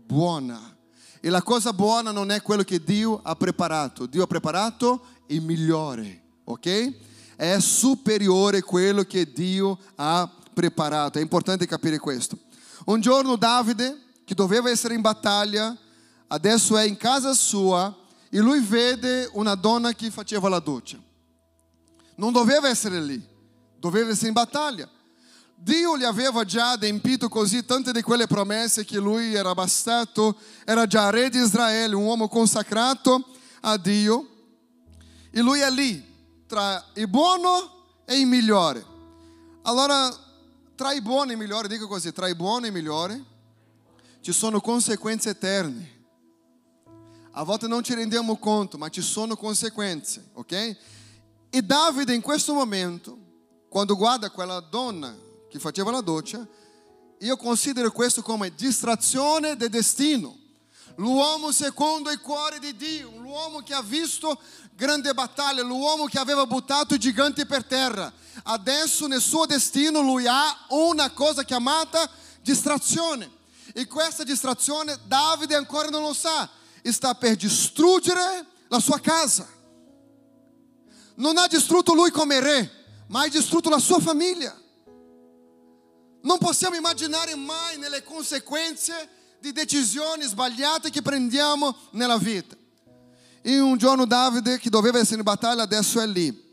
Speaker 1: buona. E la cosa buona non è quello che Dio ha preparato. Dio ha preparato il migliore, ok? è superiore quello che Dio ha preparato. È importante capire questo. Un giorno Davide, che doveva essere in battaglia, adesso è in casa sua e lui vede una donna che faceva la doccia. Non doveva essere lì, doveva essere in battaglia. Dio gli aveva già adempito così tante di quelle promesse che lui era bastato, era già re di Israele, un uomo consacrato a Dio. E lui è lì, tra il buono e il migliore. Allora, tra il buono e il migliore, dico così, tra il buono e il migliore ci sono conseguenze eterne. A volte non ci rendiamo conto, ma ci sono conseguenze, ok? E Davide in questo momento, quando guarda quella donna che faceva la doccia, io considero questo come distrazione del destino. L'uomo secondo il cuore di Dio, l'uomo che ha visto grande battaglia, l'uomo che aveva buttato i giganti per terra. Adesso nel suo destino lui ha una cosa chiamata distrazione. E questa distrazione Davide ancora non lo sa, sta per distruggere la sua casa. Non ha distrutto lui come re, ma ha distrutto la sua famiglia. Non possiamo immaginare mai nelle conseguenze di decisioni sbagliate che prendiamo nella vita. E un giorno Davide, che doveva essere in battaglia, adesso è lì.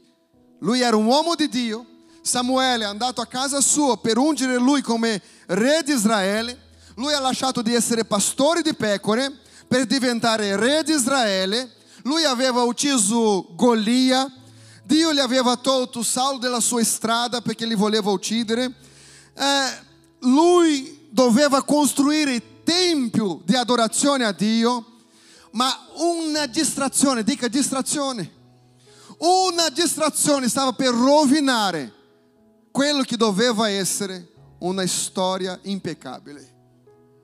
Speaker 1: Lui era un uomo di Dio. Samuele è andato a casa sua per ungere lui come re di Israele. Lui ha lasciato di essere pastore di pecore per diventare re di Israele. Lui aveva ucciso Golia. Dio gli aveva tolto Saulo dalla sua strada perché li voleva uccidere. Eh, lui doveva costruire tempio di adorazione a Dio, ma una distrazione, dica distrazione, una distrazione stava per rovinare quello che doveva essere una storia impeccabile.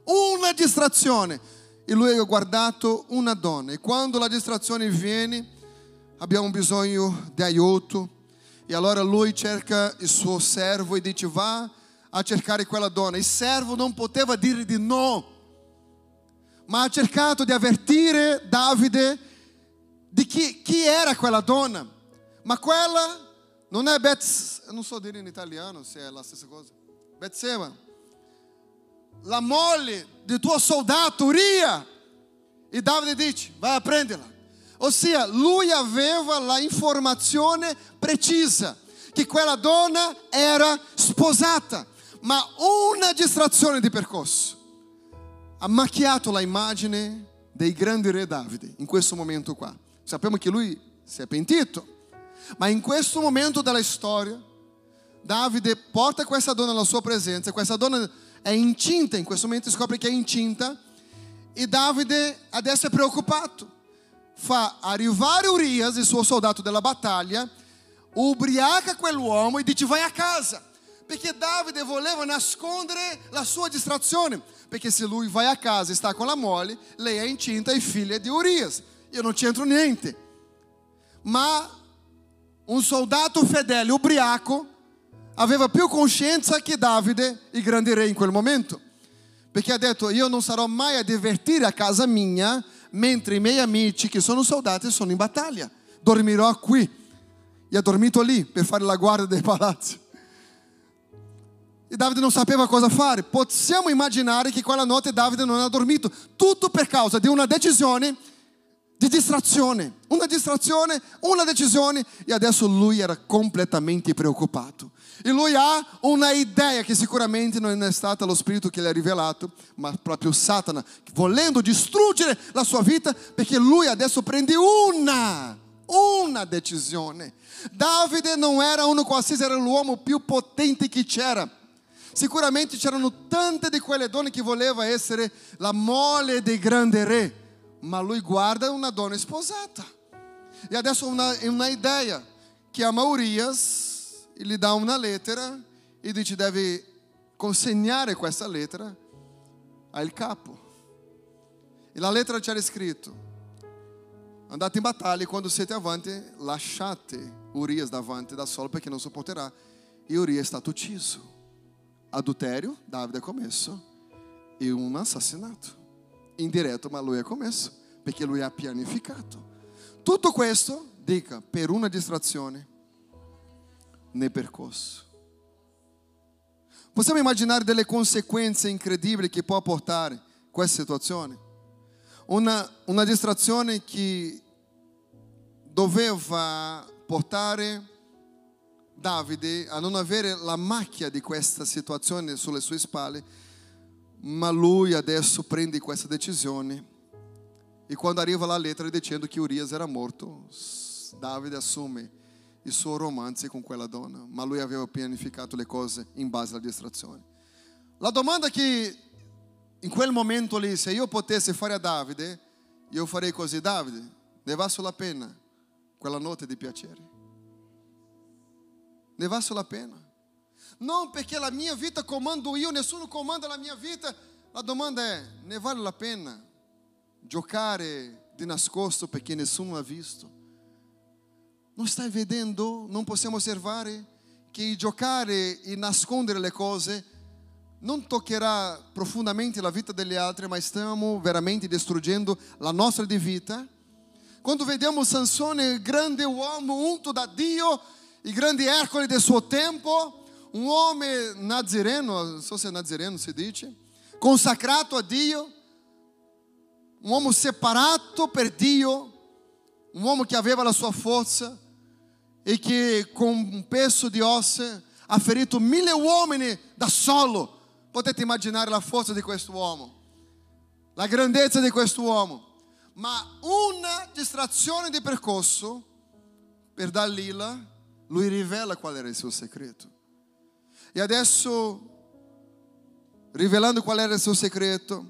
Speaker 1: Una distrazione. E lui ha guardato una donna. E quando la distrazione viene, abbiamo bisogno di aiuto. E allora lui cerca il suo servo e dice: Va a cercare quella donna. Il servo non poteva dire di no, ma ha cercato di avvertire Davide di chi, chi era quella donna. Ma quella non è Bets, non so dire in italiano se è la stessa cosa. Betseba, la moglie del tuo soldato Uria. E Davide dice: vai a prenderla. Ossia, lui aveva la informazione precisa che quella donna era sposata ma una distrazione di percorso ha macchiato la immagine dei grandi re Davide in questo momento qua. Sappiamo che lui si è pentito, ma in questo momento della storia Davide porta questa donna alla sua presenza, questa donna è incinta, in questo momento scopre che è incinta e Davide adesso è preoccupato. Fa arrivare Urias, il suo soldato della battaglia, ubriaca quell'uomo e dice vai a casa. Perché Davide voleva nascondere la sua distrazione. Perché se lui vai a casa e sta con la moglie, lei è incinta e figlia di Urias. Io non c'entro niente. Ma un soldato fedele, ubriaco, aveva più coscienza che Davide, il grande re in quel momento. Perché ha detto, io non sarò mai a divertire a casa mia, mentre i miei amici che sono soldati sono in battaglia. Dormirò qui. E ha dormito lì per fare la guardia dei palazzi. E Davide non sapeva cosa fare. Possiamo immaginare che quella notte Davide non ha dormito, tutto per causa di una decisione di distrazione. Una distrazione, una decisione e adesso lui era completamente preoccupato. E lui ha una idea che sicuramente non è stata lo spirito che gli ha rivelato, ma proprio Satana, volendo distruggere la sua vita perché lui adesso prende una, una decisione. Davide non era uno qualsiasi, era l'uomo più potente che c'era Sicuramente c'erano tante di quelle donne che voleva essere la moglie del grande re, ma lui guarda una donna sposata. E adesso una, una idea, chiama Urias e gli dà una lettera e dice deve consegnare questa lettera al capo. E la lettera c'era scritto, andate in battaglia e quando siete avanti lasciate Urias davanti da solo perché non sopporterà. E Urias è stato ucciso adultério, Davide ha commesso, e un assassinato. Indiretto, ma lui ha commesso, perché lui ha pianificato. Tutto questo, dica, per una distrazione nel percorso. Possiamo immaginare delle conseguenze incredibili che può portare questa situazione? Una, una distrazione che doveva portare Davide a non avere la macchia di questa situazione sulle sue spalle, ma lui adesso prende questa decisione e quando arriva la lettera dicendo che Urias era morto, Davide assume il suo romanzo con quella donna, ma lui aveva pianificato le cose in base alla distrazione. La domanda che in quel momento lì, se io potessi fare a Davide, io farei così, Davide, ne va sulla pena quella notte di piacere. Ne va sulla pena. Non perché la mia vita comando io, nessuno comanda la mia vita. La domanda è, ne vale la pena giocare di nascosto perché nessuno ha visto? Non stai vedendo? Non possiamo osservare che giocare e nascondere le cose non toccherà profondamente la vita degli altri, ma stiamo veramente distruggendo la nostra vita? Quando vediamo Sansone, il grande uomo unto da Dio, il grande Ercole del suo tempo, un uomo nazireno, non so se nazireno si dice, consacrato a Dio, un uomo separato per Dio, un uomo che aveva la sua forza e che con un peso di ossa ha ferito mille uomini da solo. Potete immaginare la forza di questo uomo, la grandezza di questo uomo. Ma una distrazione di percorso per Dalila, lui rivela qual era il suo segreto. E adesso, rivelando qual era il suo segreto,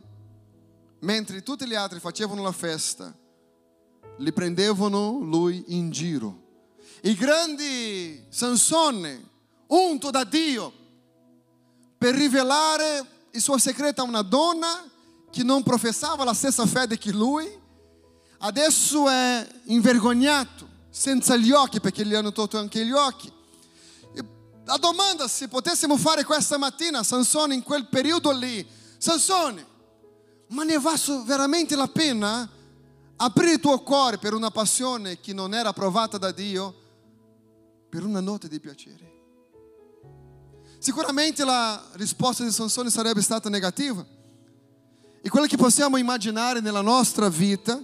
Speaker 1: mentre tutti gli altri facevano la festa, li prendevano lui in giro. Il grande Sansone, unto da Dio, per rivelare il suo segreto a una donna che non professava la stessa fede che lui, adesso è invergognato, senza gli occhi, perché gli hanno tolto anche gli occhi. La domanda se potessimo fare questa mattina, Sansone, in quel periodo lì, Sansone, ma ne va veramente la pena aprire il tuo cuore per una passione che non era approvata da Dio per una notte di piacere? Sicuramente la risposta di Sansone sarebbe stata negativa. E quello che possiamo immaginare nella nostra vita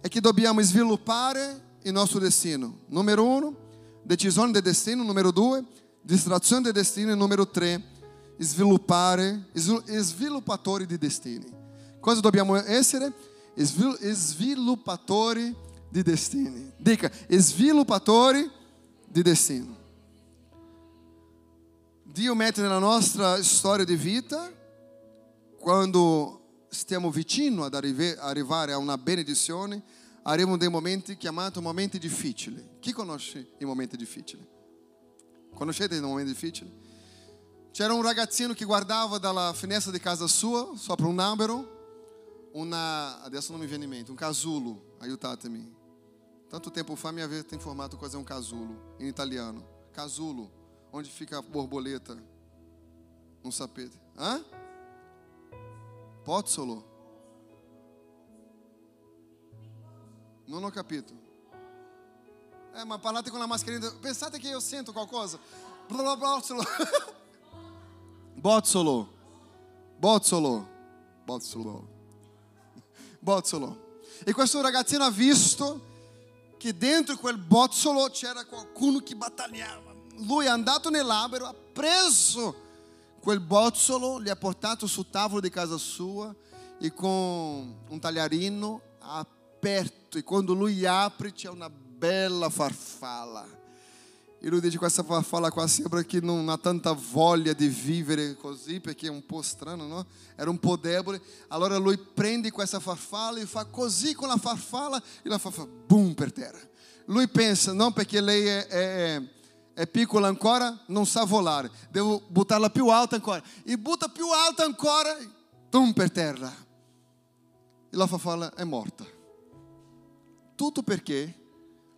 Speaker 1: è che dobbiamo sviluppare il nostro destino. Numero uno, decisione del destino. Numero due, distrazione del destino. Numero tre, sviluppare, sviluppatori di destini. Cosa dobbiamo essere? Sviluppatori di destini. Dica, sviluppatori di destino. Dio mette nella nostra storia di vita, quando stiamo vicino ad arrivare a una benedizione, avremo dei momenti chiamati momenti difficili. Chi conosce i momenti difficili? Conoscete i momenti difficili? C'era un ragazzino che guardava dalla finestra di casa sua, sopra un albero, una, adesso non mi viene in mente, un casulo, aiutatemi. Tanto tempo fa mi avete informato cosa é um casulo em italiano. Casulo, onde fica a borboleta no sapete. Hã? Pozzolo. Non ho capito. Eh, ma parlate con la mascherina. Pensate che io sento qualcosa. Bozzolo. Bozzolo. Bozzolo. Bozzolo. Bozzolo. E questo ragazzino ha visto che dentro quel bozzolo c'era qualcuno che battagliava. Lui è andato nell'albero, ha preso quel bozzolo, li ha portato sul tavolo di casa sua e con un tagliarino ha aperto e quando lui apre c'è una bella farfalla. Lui dice questa farfalla qua sembra che non ha tanta voglia di vivere così perché è un po' strano, no? Era un po' debole. Allora lui prende questa farfalla e fa così con la farfalla e la farfalla boom per terra. Lui pensa, non perché lei è, è, è piccola ancora, non sa volare, devo buttarla più alta ancora. E butta più alta ancora, boom per terra. E la farfalla è morta. Tutto perché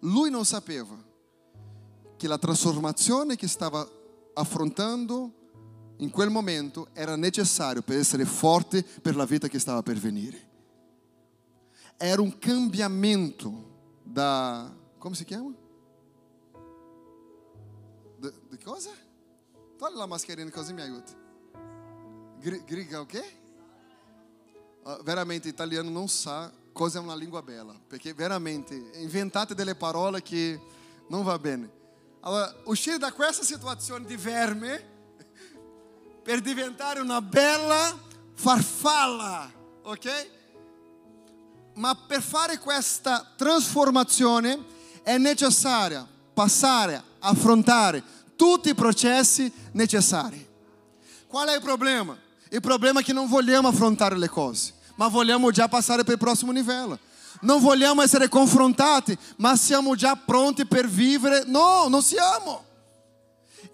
Speaker 1: lui non sapeva che la trasformazione che stava affrontando in quel momento era necessario per essere forte per la vita che stava per venire. Era un cambiamento da... come si chiama? Di cosa? Togli la mascherina così mi aiuti. Griga o quê? Uh, veramente italiano non sa cosa è una lingua bella, perché veramente inventate delle parole che non va bene. Allora, uscire da questa situazione di verme per diventare una bella farfalla, ok? Ma per fare questa trasformazione è necessario passare, affrontare tutti i processi necessari. Qual è il problema? Il problema è che non vogliamo affrontare le cose ma vogliamo già passare para o próximo nível. Non vogliamo essere confrontati, ma siamo già pronti per vivere. No, non siamo.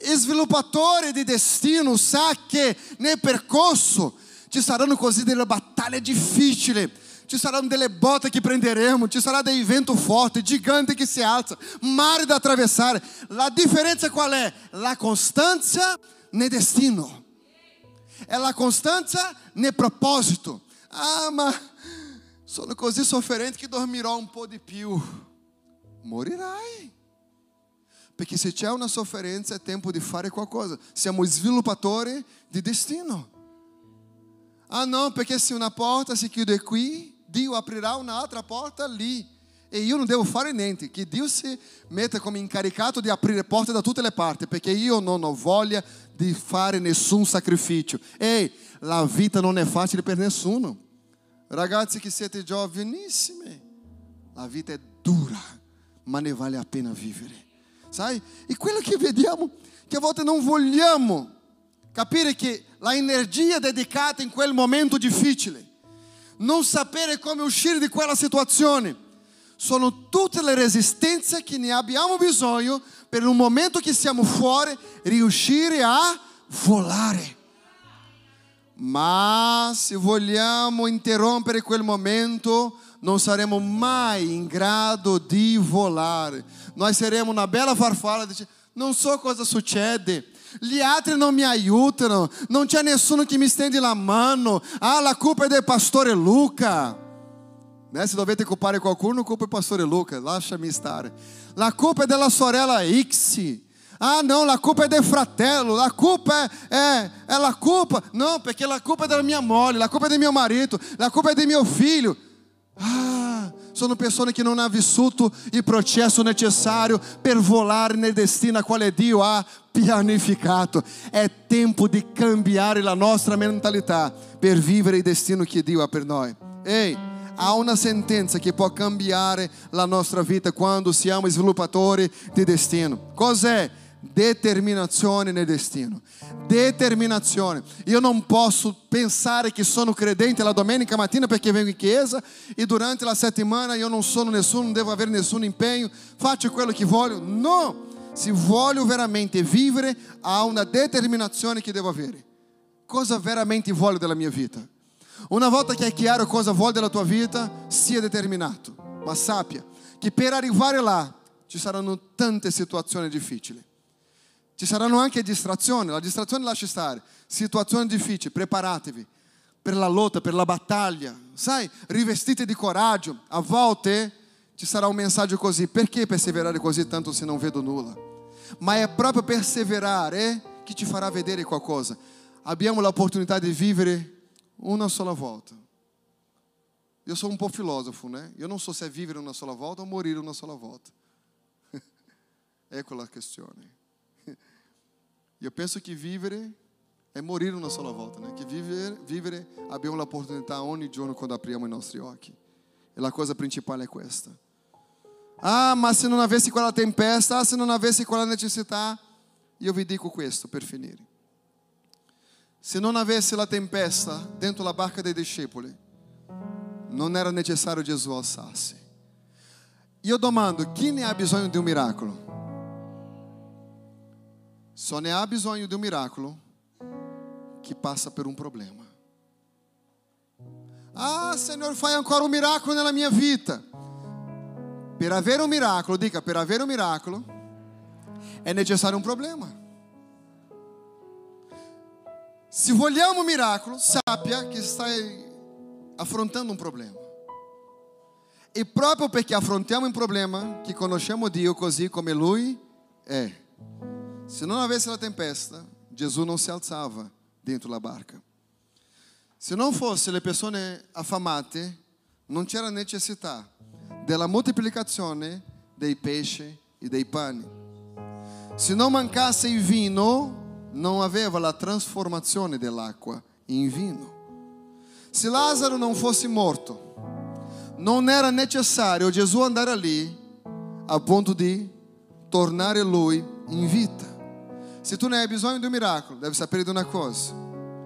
Speaker 1: Sviluppatore di destino sa che nel percorso ci saranno così delle battaglie difficili, ci saranno delle botte che prenderemo, ci sarà dei vento forte, gigante che si alza, mare da attraversare. La differenza qual è? La costanza nel destino. È la costanza nel proposito. Ah, ma sono così sofferente che dormirò un po' di più. Morirai. Perché se c'è una sofferenza è tempo di fare qualcosa. Siamo sviluppatori di destino. Ah no, perché se una porta si chiude qui, Dio aprirà un'altra porta lì. E io non devo fare niente, che Dio si metta come incaricato di aprire porte da tutte le parti, perché io non ho voglia di fare nessun sacrificio. Ehi, la vita non è facile per nessuno. Ragazzi che siete giovanissimi, la vita è dura, ma ne vale a pena vivere. Sai? E quello che vediamo, che a volte non vogliamo capire che la energia dedicata in quel momento difficile, non sapere come uscire di quella situazione, sono tutte le resistenze che ne abbiamo bisogno per un momento che siamo fuori riuscire a volare. Ma se vogliamo interrompere quel momento, non saremo mai in grado di volare. Nós seremos una bella farfalla, dice, non so cosa succede. Gli altri non mi aiutano, non c'è nessuno che mi stende la mano. Ah, la colpa è del pastore Luca. Né? Se dovete culpare qualcuno, culpa il pastore Luca, lasciami stare. La colpa è della sorella X. Ah, não, la culpa é del fratello, la culpa é, é, é culpa. Não, porque la culpa é da minha mole, la culpa é do meu marido, la culpa é do meu filho. Ah, sono persone che non hanno vissuto il processo necessario per volare nel destino a quale Dio ha pianificato. È tempo di cambiare la nostra mentalità per vivere il destino che Dio ha per noi. Ehi, há uma sentença que pode cambiare la nostra vita quando siamo sviluppatori di destino. Cos'è? Determinazione nel destino. Determinazione. Io non posso pensare che sono credente la domenica mattina perché vengo in chiesa e durante la settimana io non sono nessuno, non devo avere nessun impegno, faccio quello che voglio. No! Se voglio veramente vivere, há una determinazione che devo avere. Cosa veramente voglio della mia vita? Una volta che è chiaro cosa vuoi della tua vita, sia determinato, ma sappia che per arrivare là ci saranno tante situazioni difficili. Ci saranno anche distrazioni, la distrazione lascia stare, situazioni difficili, preparatevi per la lotta, per la battaglia, sai, rivestite di coraggio. A volte ci sarà un messaggio così, perché perseverare così tanto se non vedo nulla? Ma è proprio perseverare che ci farà vedere qualcosa. Abbiamo l'opportunità di vivere una sola volta. Io sono un po' filosofo, né? Io non so se è vivere una sola volta o morire una sola volta. ecco la questione. Io penso che vivere è morire una sola volta, né? che vivere, vivere abbiamo l'opportunità ogni giorno quando apriamo i nostri occhi. E la cosa principale è questa. Ah, ma se non avessi quella tempesta, ah, se non avessi quella necessità, io vi dico questo per finire. Se non avesse la tempesta dentro la barca dei discepoli, non era necessario Gesù alzarsi. Io domando, chi ne ha bisogno di un miracolo? Só ne ha bisogno di un miracolo che passa per un problema. Ah, Senhor, fai ancora un miracolo nella mia vita. Per avere un miracolo, dica, per avere un miracolo è necessario un problema. Se vogliamo un miracolo, sappia che stai affrontando un problema. E proprio perché affrontiamo un problema, che conosciamo Dio così come Lui è. Se não houvesse a tempesta, Jesus não se alzava dentro da barca. Se não fosse le persone affamate, non c'era necessità della moltiplicazione dei pesci e dei pani. Se não mancasse il vino, não aveva la trasformazione dell'acqua in vino. Se Lázaro não fosse morto, não era necessário Jesus andar ali a ponto de tornare lui in vita. Se tu ne hai bisogno di un miracolo, devi sapere di una cosa.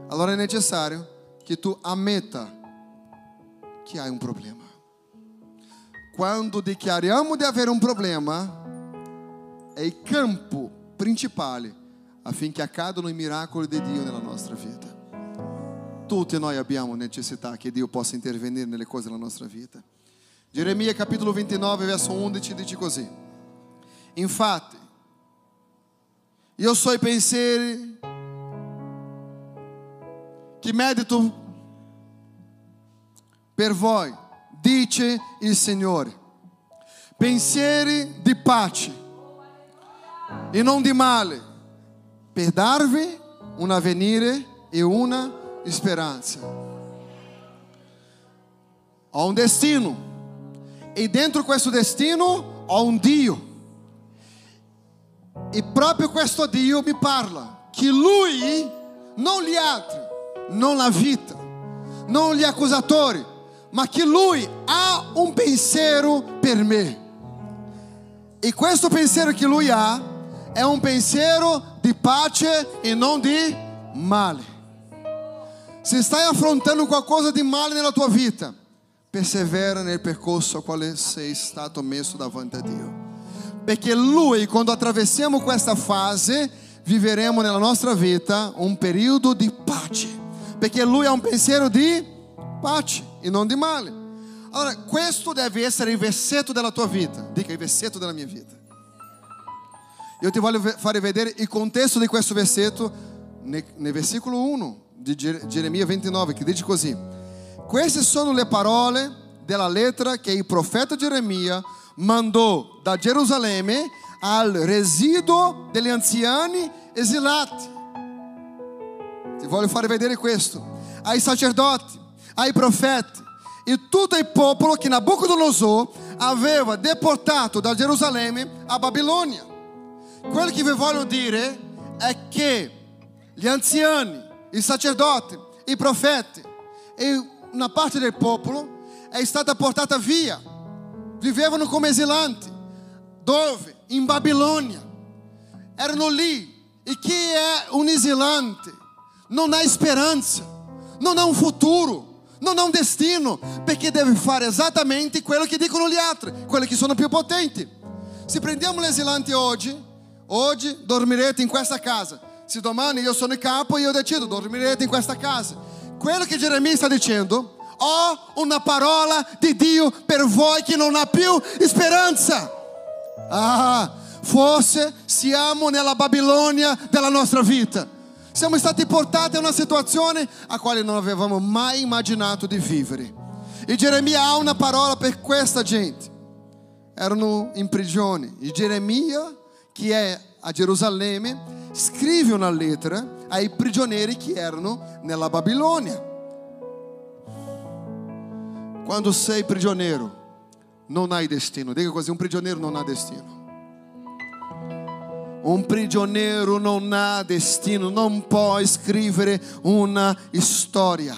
Speaker 1: Allora è necessario che tu ammetta che hai un problema. quando dichiariamo di avere un problema, è il campo principale affinché accadano i miracoli di Dio nella nostra vita. Tutti noi abbiamo necessità che Dio possa intervenire nelle cose della nostra vita. Geremia capitolo 29, verso 11 dice così: Infatti, io so i pensieri che medito per voi, dice il Signore. Pensieri di pace e non di male, per darvi un avvenire e una speranza. Ho un destino e dentro questo destino ho un Dio. E proprio questo Dio mi parla che Lui, non gli altri, non la vita, non gli accusatori, ma che Lui ha un pensiero per me. E questo pensiero che Lui ha è un pensiero di pace e non di male. Se stai affrontando qualcosa di male nella tua vita, persevera nel percorso a quale sei stato messo davanti a Dio. Perché Lui, quando attraversiamo questa fase, viveremo nella nostra vita un periodo di pace. Perché Lui ha un pensiero di pace e non di male. Allora, questo deve essere il versetto della tua vita. Dica il versetto della mia vita. Io ti voglio fare vedere il contesto di questo versetto nel versículo 1 di Geremia 29, che dice così: Queste sono le parole della lettera che il profeta Geremia mandò da Gerusalemme al residuo degli anziani esilati. Ti voglio fare vedere questo. Ai sacerdoti, ai profeti e tutto il popolo che Nabucodonosor aveva deportato da Gerusalemme a Babilônia. Quello che vi voglio dire è che gli anziani, i sacerdoti, i profeti e una parte del popolo è stata portata via. Vivevano come esilanti. Dove? In Babilônia. Erano lì. E chi è un esilante non ha speranza, non ha un futuro, non ha un destino, perché deve fare esattamente quello che dicono gli altri, quelli che sono più potenti. Se prendiamo l'esilante oggi, oggi dormirete in questa casa. Se domani io sono il capo, io decido, dormirete in questa casa. Quello che Geremia sta dicendo, ho una parola di Dio per voi che non ha più speranza. Ah, forse siamo nella Babilonia della nostra vita. Siamo stati portati a una situazione a quale non avevamo mai immaginato di vivere. E Geremia ha una parola per questa gente. Erano in prigione. E Geremia, che è a Gerusalemme, scrive una lettera ai prigionieri che erano nella Babilonia. Quando sei prigioniero, non hai destino. Dica così, un prigioniero non ha destino. Un prigioniero non ha destino, non può scrivere una storia.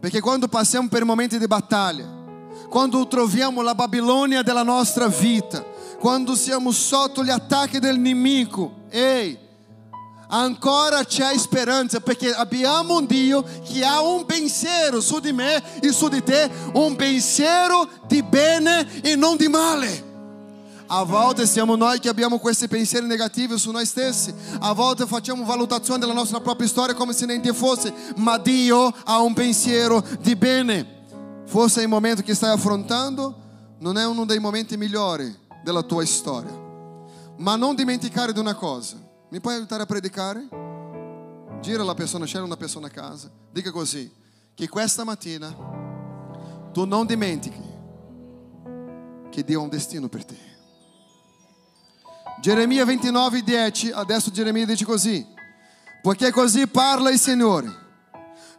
Speaker 1: Perché quando passiamo per momenti di battaglia, quando troviamo la Babilonia della nostra vita, quando siamo sotto gli attacchi del nemico, ehi, ancora c'è speranza perché abbiamo un Dio che ha un pensiero su di me e su di te, un pensiero di bene e non di male. A volte siamo noi che abbiamo questi pensieri negativi su noi stessi, a volte facciamo valutazione della nostra propria storia come se niente fosse, ma Dio ha un pensiero di bene. Forse il momento che stai affrontando non è uno dei momenti migliori della tua storia. Ma non dimenticare di una cosa. Mi puoi aiutare a predicare? Gira la persona, c'è una persona a casa. Dica così, che questa mattina tu non dimentichi che Dio ha un destino per te. Geremia 29, 10, adesso Geremia dice così, perché così parla il Signore.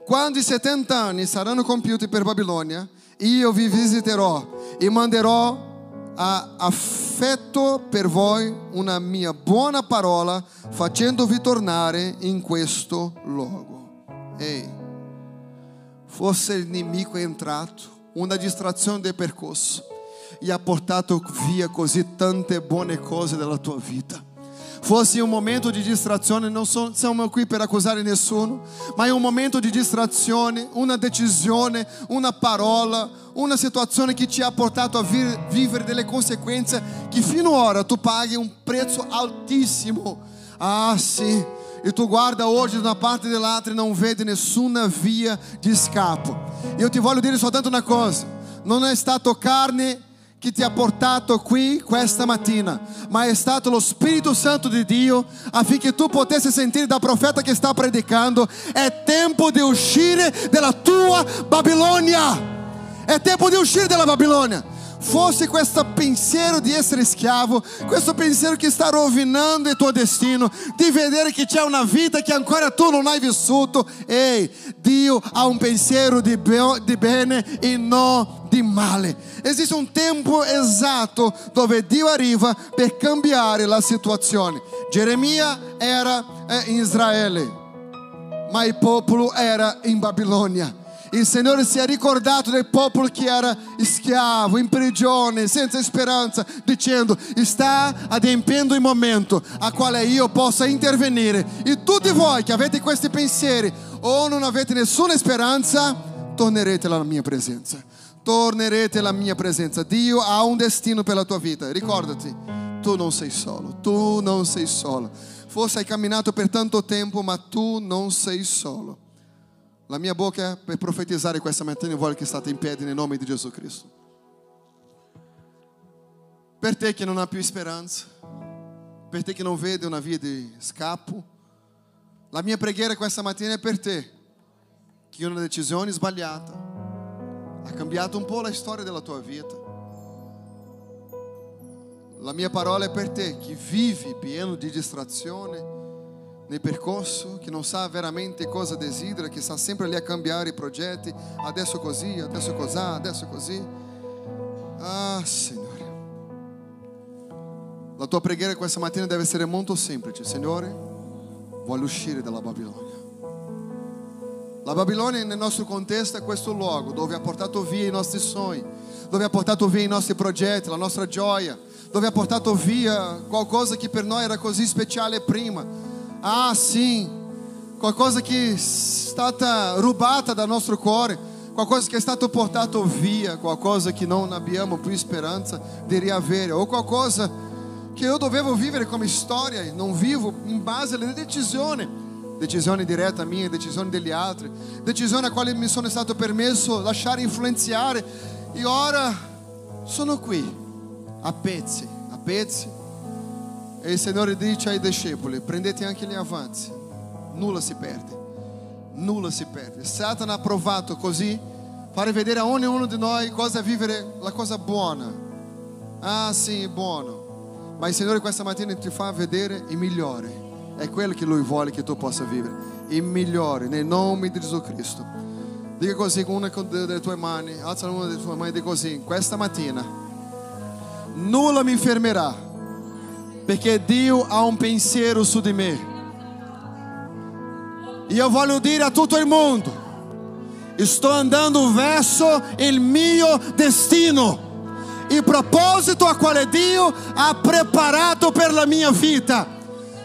Speaker 1: Quando i 70 anni saranno compiuti per Babilonia, io vi visiterò e manderò ha affetto per voi una mia buona parola facendovi tornare in questo luogo. Ehi, forse il nemico è entrato, una distrazione del percorso e ha portato via così tante buone cose della tua vita. Fosse um momento di distrazione, non siamo qui per accusare nessuno, ma è un momento di distrazione, una decisione, una parola, una situazione che ti ha portato a vi- vivere delle conseguenze che fino ora tu paghi un prezzo altissimo. Ah, sì. E tu guarda hoje da parte dell'altro e non vede nessuna via di scappo. Io ti voglio dire soltanto una cosa: non è stato carne che ti ha portato qui questa mattina, ma è stato lo Spirito Santo di Dio affinché tu potessi sentire da profeta che sta predicando: è tempo di uscire dalla tua Babilonia. È tempo di uscire dalla Babilônia. Fosse questo pensiero di essere schiavo, questo pensiero che sta rovinando il tuo destino, di vedere che c'è una vita che ancora tu non hai vissuto. Ehi, Dio ha un pensiero di, be- di bene e non di male. Esiste un tempo esatto dove Dio arriva per cambiare la situazione. Geremia era eh, in Israele, ma il popolo era in Babilônia. Il Signore si è ricordato del popolo che era schiavo, in prigione, senza speranza, dicendo: Sta adempiendo il momento a quale io possa intervenire. E tutti voi che avete questi pensieri o non avete nessuna speranza, tornerete alla mia presenza. Tornerete alla mia presenza. Dio ha un destino per la tua vita. Ricordati, tu non sei solo. Tu non sei solo. Forse hai camminato per tanto tempo, ma tu non sei solo. La mia bocca per profetizzare questa mattina io voglio che state in piedi nel nome di Gesù Cristo. Per te che non ha più speranza, per te che non vede una via di scappo, la mia preghiera questa mattina è per te che una decisione sbagliata ha cambiato un po' la storia della tua vita. La mia parola è per te che vivi pieno di distrazione nel percorso, che non sa veramente cosa desidera, che sta sempre lì a cambiare i progetti, adesso così, adesso così, adesso così. Ah, Signore. La tua preghiera questa mattina deve essere molto semplice. Signore, voglio uscire dalla Babilonia. La Babilonia nel nostro contesto è questo luogo dove ha portato via i nostri sogni, dove ha portato via i nostri progetti, la nostra gioia, dove ha portato via qualcosa che per noi era così speciale prima. Ah, sim, qualcosa che è stata rubata dal nostro cuore, qualcosa che è stato portato via, qualcosa che non abbiamo più speranza di riavere, o qualcosa che io dovevo vivere come storia e non vivo in base alle decisioni, decisioni dirette mie, decisioni degli altri, decisioni a quali mi sono stato permesso lasciare influenzare e ora sono qui, a pezzi, a pezzi. E il Signore dice ai discepoli, prendete anche gli avanzi, nulla si perde, nulla si perde. Satana ha provato così fare vedere a ognuno di noi cosa vivere la cosa buona. Ah sì, buono. Ma il Signore questa mattina ti fa vedere il migliore. È quello che Lui vuole che tu possa vivere. Il migliore, nel nome di Gesù Cristo. Dica così con una delle tue mani, alza una delle tue mani e dica così, questa mattina nulla mi fermerà, perché Dio ha un pensiero su. E io voglio dire a tutto il mondo, sto andando verso il mio destino il proposito a quale Dio ha preparato per la mia vita.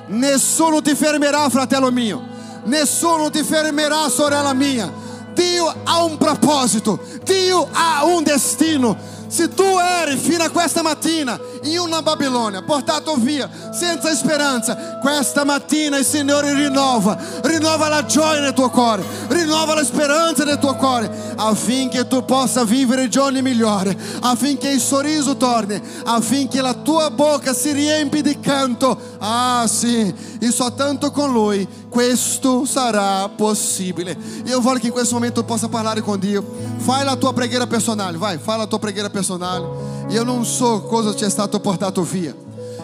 Speaker 1: Nessuno ti fermerà, fratello mio. Nessuno ti fermerà, sorella mia. Dio ha un proposito. Dio ha un destino. Se tu eri fino a questa mattina in una Babilônia, portato via senza speranza, questa mattina il Signore rinnova, rinnova la gioia nel tuo cuore, rinnova la speranza nel tuo cuore, affinché tu possa vivere giorni migliori, affinché il sorriso torni, affinché la tua bocca si riempi di canto. Ah sì, e soltanto con Lui questo sarà possibile. Io voglio che in questo momento possa parlare con Dio. Fai la tua preghiera personale, vai, fai la tua preghiera personale. Io non so cosa ti è stato portato via.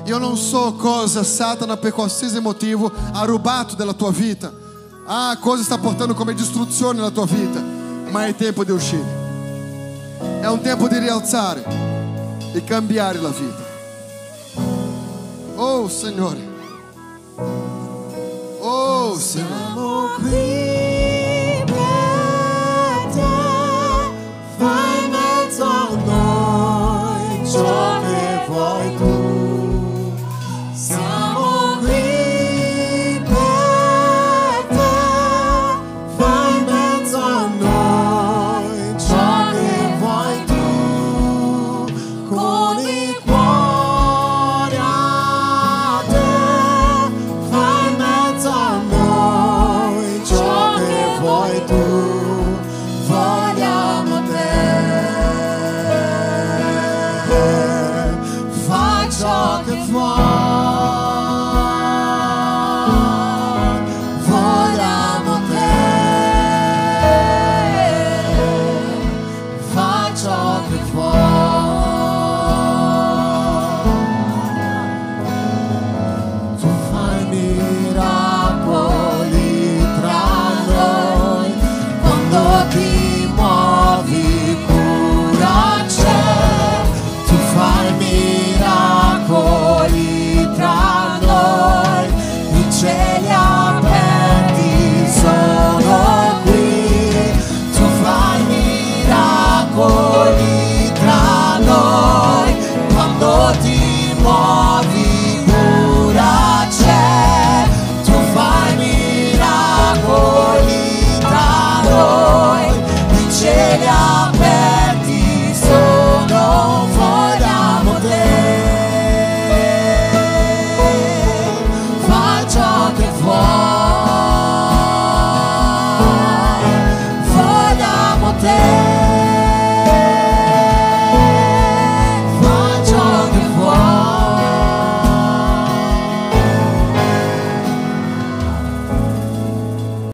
Speaker 1: Io non so cosa Satana per qualsiasi motivo ha rubato della tua vita. Ah, cosa sta portando come distruzione nella tua vita. Ma è tempo di uscire. È un tempo di rialzare e cambiare la vita. Oh Signore. Oh Signore.